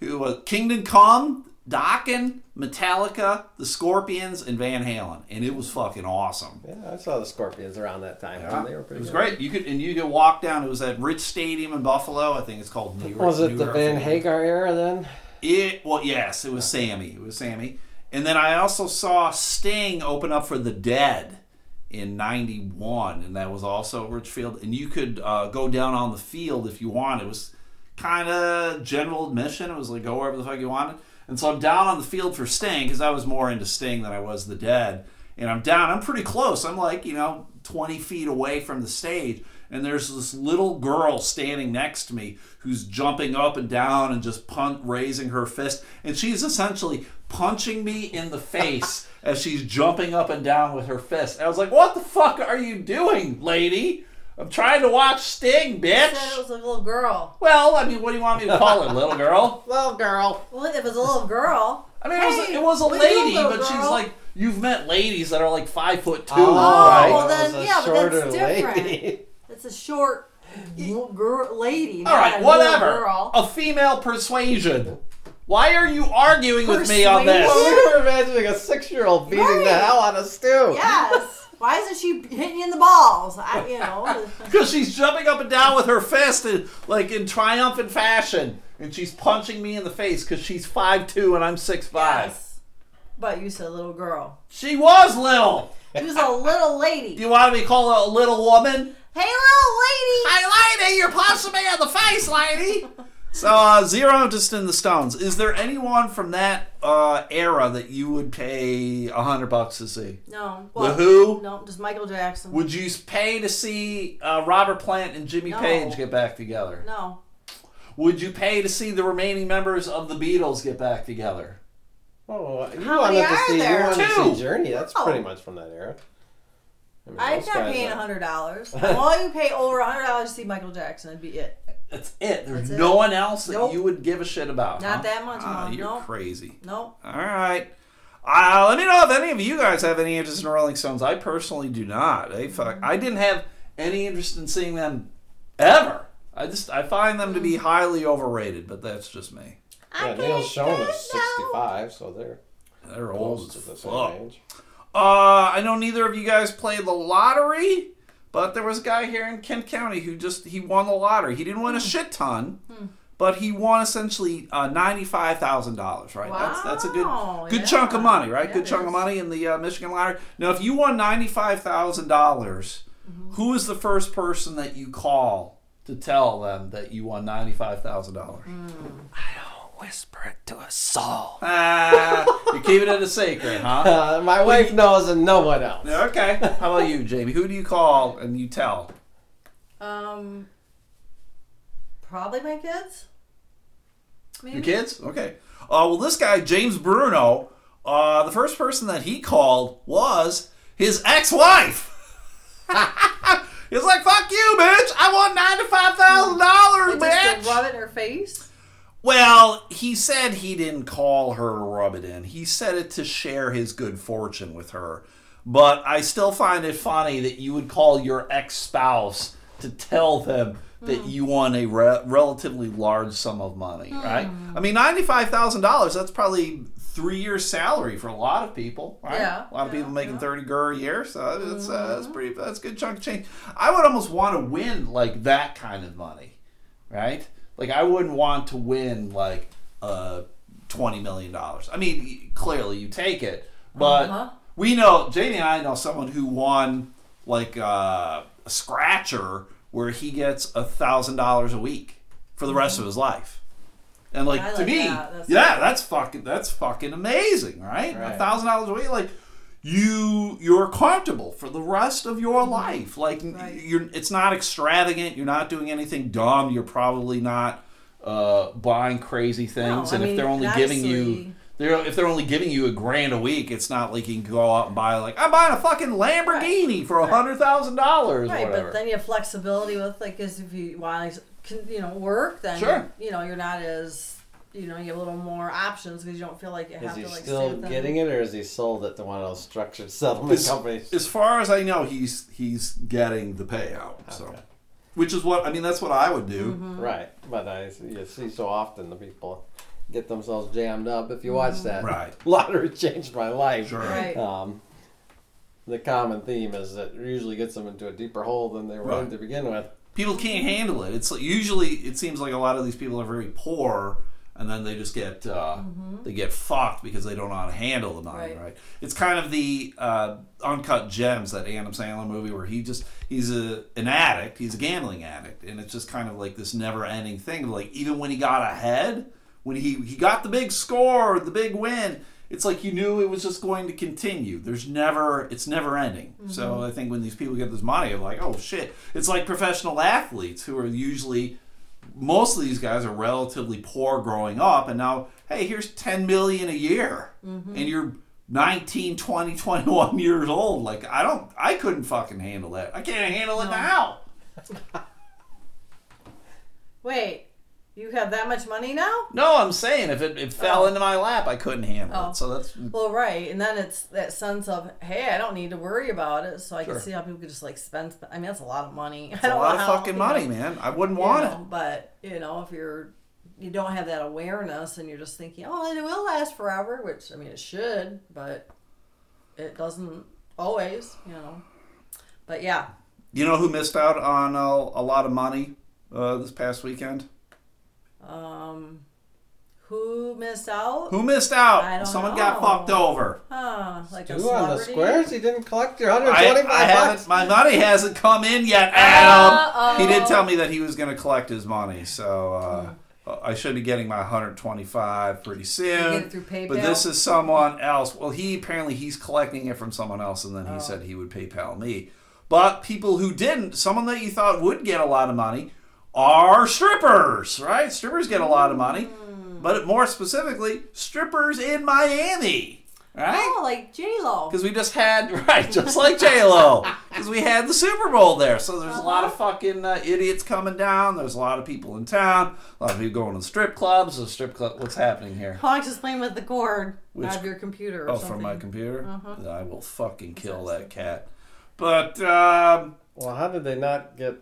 who was Kingdom Come, Dokken, Metallica, the Scorpions, and Van Halen, and it was fucking awesome. Yeah, I saw the Scorpions around that time. Yeah, They were pretty. it pretty was good. great. You could and you could walk down. It was at Rich Stadium in Buffalo. I think it's called New York. Was it New the York Van Stadium. Hagar era then? It well, yes, it was Sammy. It was Sammy. And then I also saw Sting open up for the Dead in '91, and that was also at Richfield. And you could uh, go down on the field if you wanted. It was kind of general admission. It was like go wherever the fuck you wanted. And so I'm down on the field for Sting because I was more into Sting than I was the Dead. And I'm down. I'm pretty close. I'm like you know 20 feet away from the stage. And there's this little girl standing next to me who's jumping up and down and just punt, raising her fist. And she's essentially punching me in the face as she's jumping up and down with her fist. And I was like, what the fuck are you doing, lady? I'm trying to watch Sting, Said it bitch. was a little girl. Well, I mean, what do you want me to call her, little girl? Little girl. Well, if it's a little girl. I mean, it was, Hey, it was a what are you lady, doing, but she's like, you've met ladies that are like five foot two, Oh, right? well, oh, then, was yeah, but that's different. lady. It's a short girl, lady. All right, not right, a whatever. Girl. A female persuasion. Why are you arguing with me on Persuasion? this? Well, we were imagining a six-year-old beating the hell out of Stu. Yes. Why isn't she hitting you in the balls? I, you know. Because she's jumping up and down with her fist, in, like in triumphant fashion, and she's punching me in the face because she's five two and I'm six five. Yes. But you said little girl. She was little. She was a little lady. Do you want me to call her a little woman? Hey, little lady. Hey, lady, you're punching me in the face, lady. So, uh, zero interest in the Stones. Is there anyone from that uh, era that you would pay a hundred bucks to see? No. The Who? No, just Michael Jackson. Would you pay to see uh, Robert Plant and Jimmy No. Page get back together? no. Would you pay to see the remaining members of the Beatles get back together? Oh, you How wanted to see there? you wanted to see Journey. That's Oh. pretty much from that era. I mean, I'm those not paying a hundred dollars. Well, you pay over a hundred dollars to see Michael Jackson. That'd be it. That's it. There's That's it. no one else that Nope. you would give a shit about. Not huh? that much, Ah, Mom. you're Nope. crazy. Nope. All right. Uh, let me know if any of you guys have any interest in Rolling Stones. I personally do not. They fuck. I didn't have any interest in seeing them ever. I just I find them to be highly overrated, but that's just me. Yeah, Neal Schon is 65, so they're They're old close to the same age. Uh, I know neither of you guys play the lottery, but there was a guy here in Kent County who just he won the lottery. He didn't win a shit ton, but he won essentially uh, ninety five thousand dollars. Right? That's that's a Wow, good good chunk of money, right? Yeah, good it chunk of money in the uh, Michigan lottery. Now, if you won ninety five thousand dollars, Mm-hmm. who is the first person that you call to tell them that you won ninety five thousand dollars? Whisper it to a soul. Ah, you're keeping it a secret, huh? Uh, my wife knows and no one else. Okay. How about you, Jamie? Who do you call and you tell? Um, probably my kids. Maybe. Your kids? Okay. Uh, well, this guy, James Bruno, uh, the first person that he called was his ex wife. He's like, fuck you, bitch. I want $95,000, Like, just bitch. rub it in her face. Well, he said he didn't call her to rub it in. He said it to share his good fortune with her. But I still find it funny that you would call your ex spouse to tell them that hmm. you won a re- relatively large sum of money, hmm. right? I mean, $95,000, that's probably three years' salary for a lot of people, right? Yeah, a lot of yeah, people making yeah. 30 gur a year, so that's, uh, that's mm-hmm. pretty, that's a good chunk of change. I would almost want to win like that kind of money right? Like I wouldn't want to win like uh twenty million dollars. I mean, clearly you take it, but Uh-huh. we know Jamie and I know someone who won like uh, a scratcher where he gets a thousand dollars a week for the rest of his life. And like I to me, that. That's yeah, good. that's fucking that's fucking amazing, right? A thousand dollars a week, like you you're comfortable for the rest of your life. Like Mm-hmm. Right. you're it's not extravagant. You're not doing anything dumb. You're probably not uh, buying crazy things. No, and if they're only giving you they're if they're only giving you a grand a week, it's not like you can go out and buy like I'm buying a fucking Lamborghini for a hundred thousand dollars. Right, but then you have flexibility with like, as if you want to, you know, work, then Sure. you know you're not as, you know, you have a little more options because you don't feel like you have he to like still stay with them. getting it, or is he sold it to one of those structured settlement As- companies? as far as I know, he's he's getting the payout. So, Okay. which is what I mean. That's what I would do. Mm-hmm. Right, but I you see so often the people get themselves jammed up. If you watch that, Right. lottery changed my life. Sure. Right. Um, the common theme is that it usually gets them into a deeper hole than they were in to begin with. People can't handle it. It's like, usually it seems like a lot of these people are very poor, and then they just get uh, they get fucked because they don't know how to handle the money. Right. Right. It's kind of the uh, uncut gems that Adam Sandler movie where he just he's a an addict. He's a gambling addict, and it's just kind of like this never ending thing. of Like even when he got ahead, when he he got the big score, the big win. It's like you knew it was just going to continue. There's never, it's never ending. So I think when these people get this money, I'm like, oh shit. It's like professional athletes who are usually most of these guys are relatively poor growing up and now hey here's 10 million a year mm-hmm. and you're 19 20 21 years old. Like i don't i couldn't fucking handle that. I can't handle it No. now. Wait, you have that much money now? no i'm saying if it, it fell Oh. into my lap i couldn't handle Oh. it so that's Well, right, and then it's that sense of, hey, I don't need to worry about it, so I Sure. can see how people could just like spend. I mean, that's a lot of money. it's a lot of fucking money man i wouldn't want it But you know, if you're you don't have that awareness and you're just thinking, oh, it will last forever, which I mean, it should, but it doesn't always, you know. But yeah, you know who missed out on a, a lot of money uh, this past weekend um, who missed out? who missed out I don't someone got fucked over Huh, like a Two on the squares. He didn't collect your I, 125 I bucks. haven't. My money hasn't come in yet, Adam. Uh-oh. He did tell me that he was going to collect his money, so uh, I should be getting my 125 pretty soon. get through PayPal. But this is someone else. Well, he apparently he's collecting it from someone else, and then he Oh. said he would PayPal me. But people who didn't, someone that you thought would get a lot of money, are strippers, right? Strippers get a lot of money, Hmm. but more specifically, strippers in Miami, right? Oh, like J Lo. Because we just had right, just like J Lo. Because we had the Super Bowl there, so there's a lot of Uh-huh. fucking uh, idiots coming down. There's a lot of people in town. A lot of people going to strip clubs. The strip club. What's happening here? Alex is playing with the cord Which- out of your computer. Or Oh, something. from my computer. Uh-huh. I will fucking kill that cat. But um, Well, how did they not get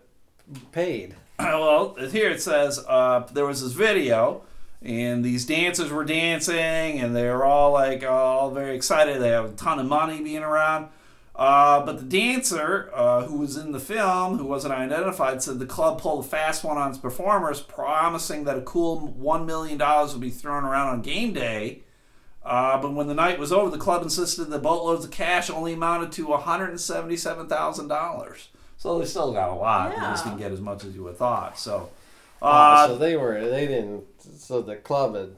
paid? well, here it says uh, there was this video, and these dancers were dancing, and they were all like all very excited. They have a ton of money being around. Uh, but the dancer uh, who was in the film, who wasn't identified, said the club pulled a fast one on its performers, promising that a cool $1 million would be thrown around on game day. Uh, but when the night was over, the club insisted that boatloads of cash only amounted to $177,000. So they still got a lot. They just Yeah. didn't get as much as you would thought. So, Oh, uh, so they were they didn't. So the club had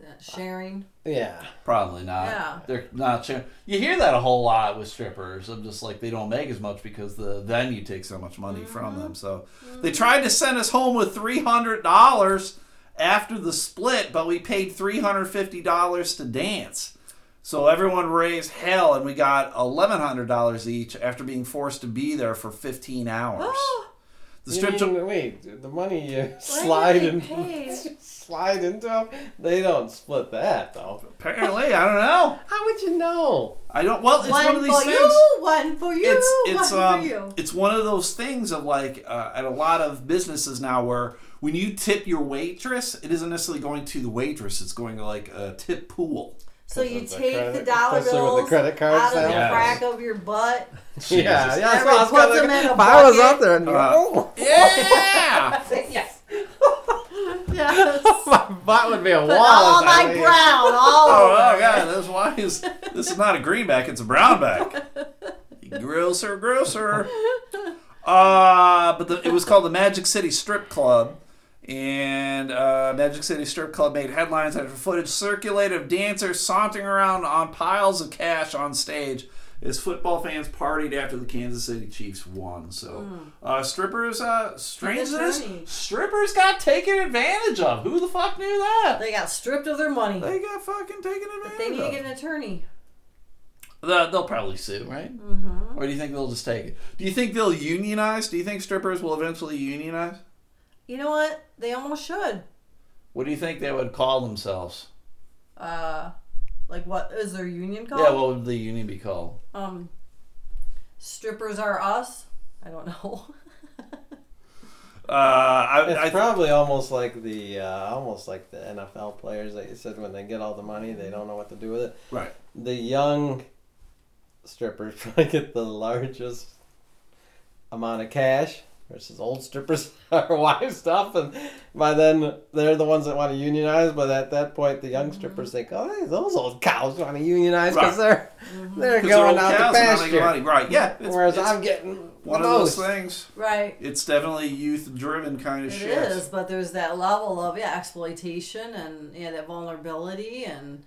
That sharing. yeah. probably not. Yeah. They're not. sharing. you hear that a whole lot with strippers. I'm just like they don't make as much because the venue takes so much money from them. So they tried to send us home with three hundred dollars after the split, but we paid three hundred fifty dollars to dance. So everyone raised hell, and we got eleven hundred dollars each after being forced to be there for fifteen hours. the strip mean, joint. wait, the money you slide did they in, pay? slide into them. They don't split that though. Apparently, I don't know. How would you know? I don't. Well, it's one, one of these things. you, one for you, it's it's one um for you. it's one of those things of like uh, at a lot of businesses now where when you tip your waitress, it isn't necessarily going to the waitress; it's going to like a tip pool. So you the take credit- the dollar especially with bills the credit cards out of the now? Yes. crack of your butt. Yeah, yeah. That's Everybody what I was puts gonna- them in a if I was out there, and Uh, Yeah. yes. yes. my butt would be a wall. Put all my I leave. brown all Oh, over. oh god, that's why is this is not a greenback; it's a brownback. grosser, grosser. Uh, but the, it was called the Magic City Strip Club, and uh, Magic City Strip Club made headlines after footage circulated of dancers sauntering around on piles of cash on stage as football fans partied after the Kansas City Chiefs won. So, uh, strippers, uh, strange as it is, strippers got taken advantage of. Who the fuck knew that? They got stripped of their money. They got fucking taken advantage of. They need of. to get an attorney. The- They'll probably sue, right? Mm-hmm. Or do you think they'll just take it? Do you think they'll unionize? Do you think strippers will eventually unionize? You know what? They almost should. What do you think they would call themselves? Uh, like what is their union called? Yeah, what would the union be called? um, strippers are us. I don't know. Uh, I, It's I, probably almost like the uh, almost like the NFL players that you said when they get all the money they don't know what to do with it. right. The young strippers probably get the largest amount of cash versus old strippers are wives stuff and by then they're the ones that want to unionize but at that point the young strippers think oh hey, those old cows want to unionize because they're mm-hmm. they're 'Cause going old out cows to and money. pasture Right. Yeah. It's, whereas it's I'm getting one the of those things. right. It's definitely youth-driven kind of It shit. is, but there's that level of yeah exploitation and yeah that vulnerability and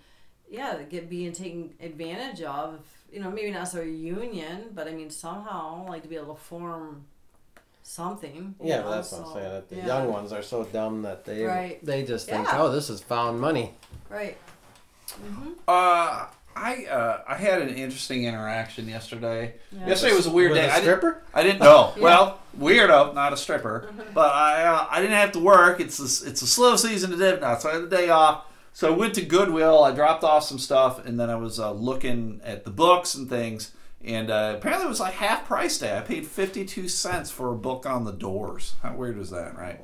yeah that get being taken advantage of. You know, maybe not so a union, but I mean somehow like to be able to form something. Yeah, know, but that's what I'm saying. That the yeah. young ones are so dumb that they Right. they just think, Yeah. oh, this is found money. Right. Uh, I uh, I had an interesting interaction yesterday. Yeah. Yesterday was a weird With day. a I didn't- stripper? I didn't know. Yeah. Well, weirdo, not a stripper. But I uh, I didn't have to work. It's a, it's a slow season to dip now, so I had the day off. So I went to Goodwill. I dropped off some stuff, and then I was uh, looking at the books and things. And uh, apparently, it was like half price day. I paid fifty two cents for a book on the Doors. How weird is that, right?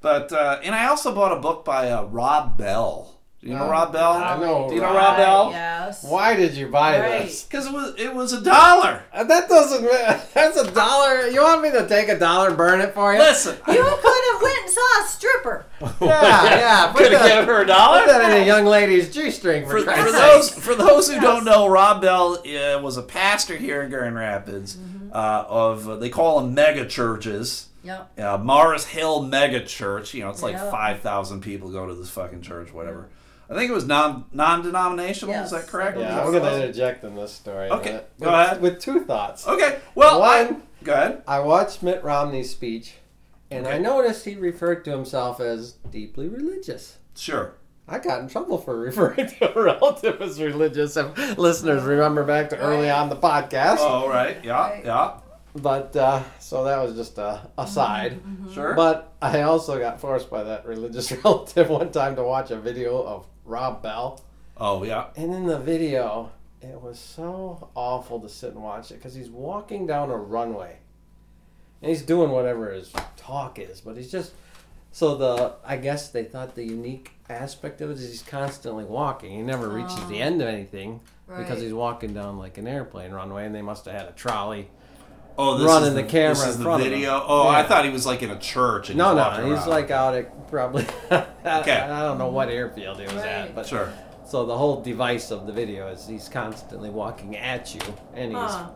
But uh, and I also bought a book by uh, Rob Bell. Do you know Oh, Rob Bell? I know Do you know Rob. Rob Bell? Yes. Why did you buy Right. this? Because it was it was a dollar. Uh, That doesn't. That's a dollar. You want me to take a dollar and burn it for you? Listen, You could have went and saw a stripper. Yeah, yeah. Put could have given her a put dollar. that in a young lady's g-string for, for, for those for those who don't know, Rob Bell uh, was a pastor here in Grand Rapids Mm-hmm. uh, of uh, they call them mega churches. Yep. Uh, Mars Hill Mega Church. You know, it's like Yeah. five thousand people go to this fucking church, whatever. I think it was non non denominational. Yes. Is that correct? Yeah, I'm gonna interject in this story. Okay, with- go ahead. With two thoughts. Okay. Well, I, One, go ahead. I watched Mitt Romney's speech, and I noticed he referred to himself as deeply religious. Sure. I got in trouble for referring to a relative as religious. If listeners remember back to early on the podcast, Oh, right. Yeah. Right. Yeah. but uh, so that was just a aside. Sure. But I also got forced by that religious relative one time to watch a video of Rob Bell. oh, yeah. And in the video, it was so awful to sit and watch it because he's walking down a runway. And he's doing whatever his talk is, but he's just. So the. I guess they thought the unique aspect of it is he's constantly walking. He never reaches the oh. end of anything because he's walking down like an airplane runway, and they must have had a trolley. Oh, this running is the camera This is in the front of video. him. Oh, I thought he was like in a church. And No, he's no, walking he's around. like out at probably. Okay. I don't know what airfield he was Right. at, but Sure. So the whole device of the video is he's constantly walking at you, and he's Huh.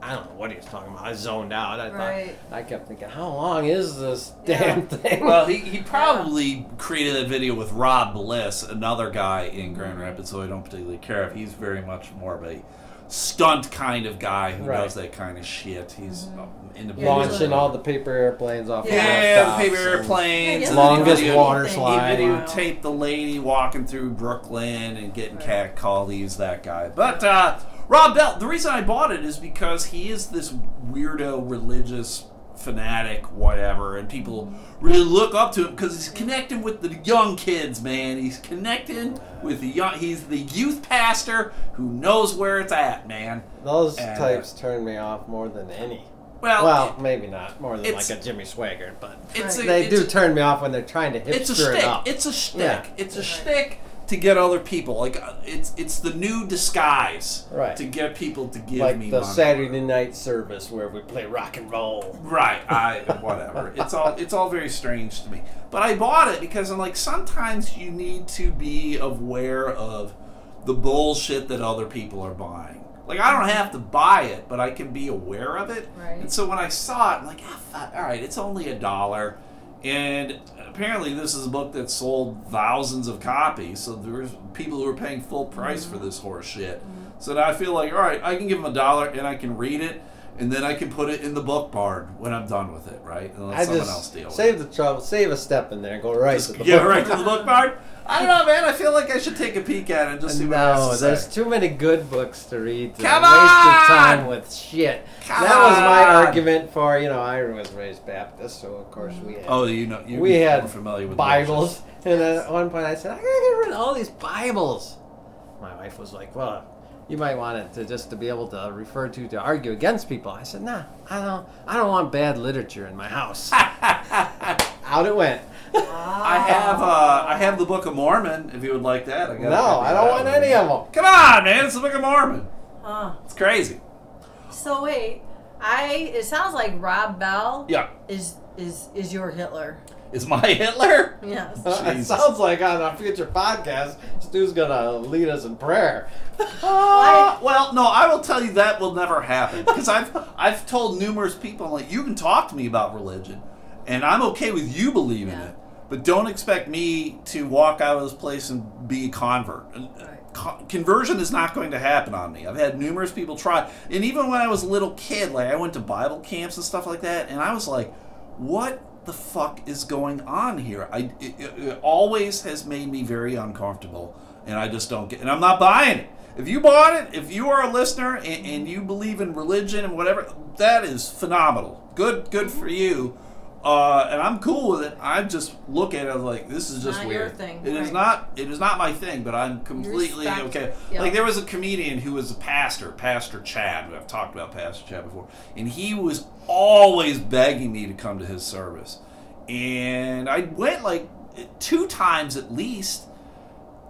I don't know what he was talking about. I zoned out. I Right. thought I kept thinking, how long is this Yeah. damn thing? Well, he, he probably created a video with Rob Bliss, another guy in Grand Rapids, so I don't particularly care if. He's very much more of a stunt kind of guy who Right. does that kind of shit. He's um, into Yeah, he's launching all the paper airplanes off. the yeah, rooftops paper and- airplanes, Yeah, Longest he video- water He slide. He videotaped the lady walking through Brooklyn and getting Right. catcalled. He's that guy. But uh, Rob Bell, the reason I bought it is because he is this weirdo religious fanatic, whatever, and people really look up to him because he's connecting with the young kids, man. He's connecting with the young. He's the youth pastor who knows where it's at, man. Those And, uh, types turn me off more than any. Well, Well, maybe not more than like a Jimmy Swaggart, but it's a, they it's do a- turn me off when they're trying to hipster it's a it shtick. up. It's a shtick. Yeah. It's a Right. shtick to get other people. Like uh, it's it's the new disguise Right. to get people to give like me the money. Saturday night service where we play rock and roll. Right. I whatever. it's all it's all very strange to me. But I bought it because I'm like sometimes you need to be aware of the bullshit that other people are buying. Like I don't have to buy it, but I can be aware of it. Right. And so when I saw it, I'm like, ah, all right, it's only a dollar. And apparently, this is a book that sold thousands of copies. So there's people who are paying full price for mm-hmm. this horse shit. So now I feel like, all right, I can give them a dollar and I can read it, and then I can put it in the book barn when I'm done with it, right? And let I someone else deal with save it. the trouble, save a step in there, and go right Just to the get book. right to the book barn. I don't know, man. I feel like I should take a peek at it and just see what it No, to there's too many good books to read. To Come waste your on! time with shit. Come that was my on! argument for you know I was raised Baptist, so of course we had Oh, you know, you we had familiar with Bibles, and then at one point I said I gotta get rid of all these Bibles. My wife was like, "Well, you might want it to just to be able to refer to to argue against people." I said, "Nah, I don't. I don't want bad literature in my house." Out it went. I have uh, I have the Book of Mormon. If you would like that, I got a No, I don't want one. any of them. Come on, man! It's the Book of Mormon. Huh. It's crazy. So wait, I it sounds like Rob Bell Yeah, is is is your Hitler. Is my Hitler? Yes. It sounds like on a future podcast, Stu's gonna lead us in prayer. Uh, well, no, I will tell you that will never happen because I've I've told numerous people like you can talk to me about religion, and I'm okay with you believing Yeah. it, but don't expect me to walk out of this place and be a convert. Uh, Right. co- Conversion is not going to happen on me. I've had numerous people try, and even when I was a little kid, like I went to Bible camps and stuff like that, and I was like, "What the fuck is going on here?" I it, it, always has made me very uncomfortable, and I just don't get. And I'm not buying it. If you bought it, if you are a listener and, and you believe in religion and whatever, that is phenomenal. Good, good for you. Uh, and I'm cool with it. I just look at it like this is just Not weird. thing, It is right. not. It is not my thing. But I'm completely respect- okay. yeah. Like there was a comedian who was a pastor, Pastor Chad. Who I've talked about Pastor Chad before, and he was always begging me to come to his service, and I went like two times at least.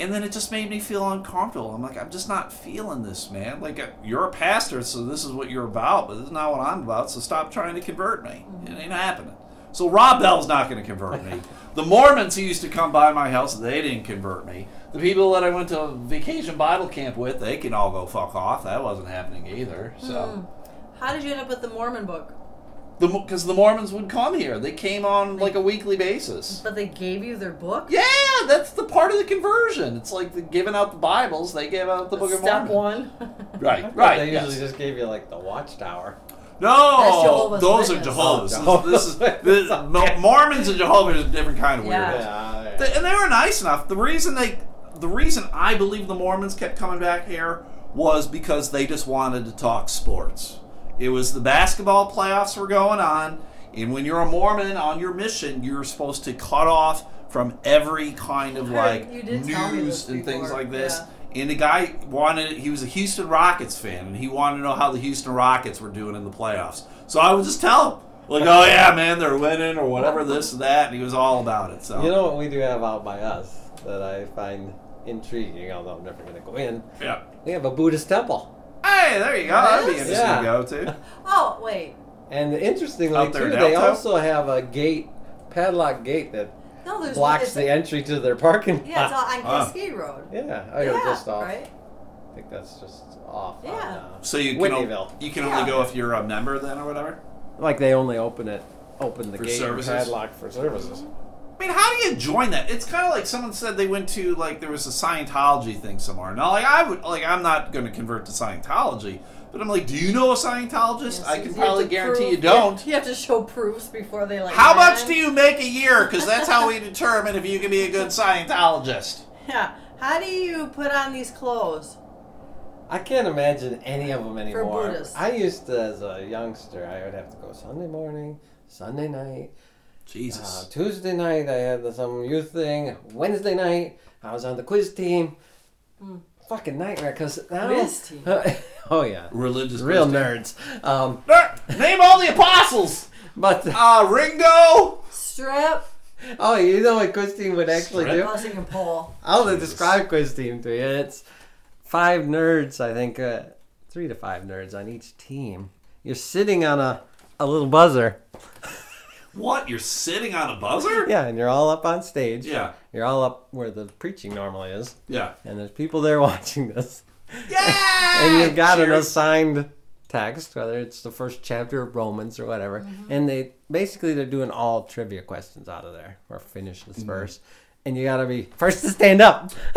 And then it just made me feel uncomfortable. I'm like, I'm just not feeling this, man. Like, you're a pastor, so this is what you're about, but this is not what I'm about, so stop trying to convert me. It ain't happening. So Rob Bell's not going to convert me. The Mormons who used to come by my house, they didn't convert me. The people that I went to vacation Bible camp with, they can all go fuck off. That wasn't happening either. So, hmm. How did you end up with the Mormon book? because the, Mormons would come here, they came on like a weekly basis. But they gave you their book. Yeah, that's the part of the conversion. It's like the giving out the Bibles. They gave out the Book of Step Mormon. Step one. Right, right. They yes. usually just gave you like the Watchtower. No, That's Jehovah's those are Jehovah's. Oh, This is, Jehovah's this is, Mo- Mormons and Jehovah's are a different kind of Yeah. weird. Yeah. Th- And they were nice enough. The reason they, the reason I believe the Mormons kept coming back here was because they just wanted to talk sports. It was the basketball playoffs were going on, and when you're a Mormon on your mission, you're supposed to cut off from every kind of like You did tell me news and things before, like this. yeah. And the guy wanted, he was a Houston Rockets fan, and he wanted to know how the Houston Rockets were doing in the playoffs. So I would just tell him, like, oh yeah, man, they're winning, or whatever, this and that. And he was all about it. So You know what we do have out by us that I find intriguing, although I'm never going to go in? yeah. We have a Buddhist temple. Hey, there you go. That'd be interesting Yeah. to go to. Oh wait, And interestingly, Out there too, in they also have a gate, padlock gate that no, there's blocks it's, the entry to their parking lot. Yeah, it's all on Ah. Cascade Road. Yeah, yeah, you're just off right. think that's just off. on, Yeah. uh, So you can o- you can Yeah. only go if you're a member then or whatever. like they only open it, open the For gate services? and padlock for services. I mean, how do you join that? It's kind of like someone said they went to like there was a Scientology thing somewhere. Now, like I would like I'm not going to convert to Scientology, but I'm like, do you know a Scientologist? I can probably guarantee prove- you don't. You have to show proofs before they like. How much do you make a year? Because that's how we determine if you can be a good Scientologist. Yeah. How do you put on these clothes? I can't imagine any of them anymore. For Buddhists. I used to, as a youngster, I would have to go Sunday morning, Sunday night, uh, Jesus. Tuesday night. I had some youth thing. Wednesday night, I was on the quiz team. Mm. Fucking nightmare. Cause now, Quiz team. oh yeah, Religious. real Christian. nerds. Um, Name all the apostles. but Uh, Ringo. Strip, oh, you know what quiz team would actually Strip? do? buzzing a pole. I'll Jesus. describe quiz team to you. It's five nerds, I think, uh, three to five nerds on each team. You're sitting on a, a little buzzer. What? You're sitting on a buzzer? Yeah, and you're all up on stage. Yeah. You're all up where the preaching normally is. Yeah. And there's people there watching this. Yeah. And you've got an assigned text, whether it's the first chapter of Romans or whatever. Mm-hmm. And they basically they're doing all trivia questions out of there or finish this Mm-hmm. verse. And you gotta be first to stand up.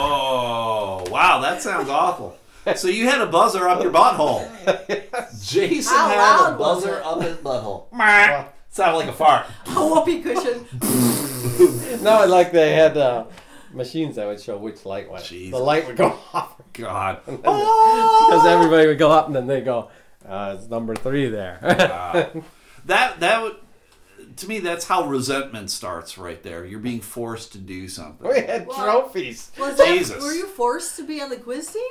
Oh, wow, that sounds awful. So you had a buzzer up your butthole. Jason How had a buzzer it? up his butthole. Meh. Sounded like a fart. A whoopee cushion. no, I like they had uh, machines that would show which light went. Jesus. The light would go off God. because Oh! everybody would go up and then they go, uh, "It's number three there." Wow. That that would to me that's how resentment starts right there. You're being forced to do something. we had Well- trophies. Was that, Jesus. Were you forced to be on the quiz team?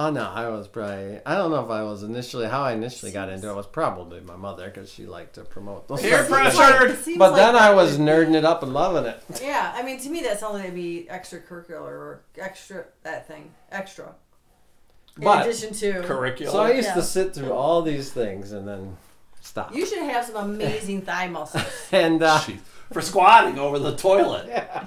Oh no, I was probably. I don't know if I was initially. How I initially got into it was probably my mother because she liked to promote those. Peer things. Seems pressure. it But like then that I was would- nerding it up and loving it. Yeah, I mean, to me, that sounds like it'd be extracurricular or extra that thing, extra. In But addition to, Curriculum. so I used Yeah. to sit through all these things and then stop. you should have some amazing thigh muscles. and uh, For squatting over the toilet. yeah.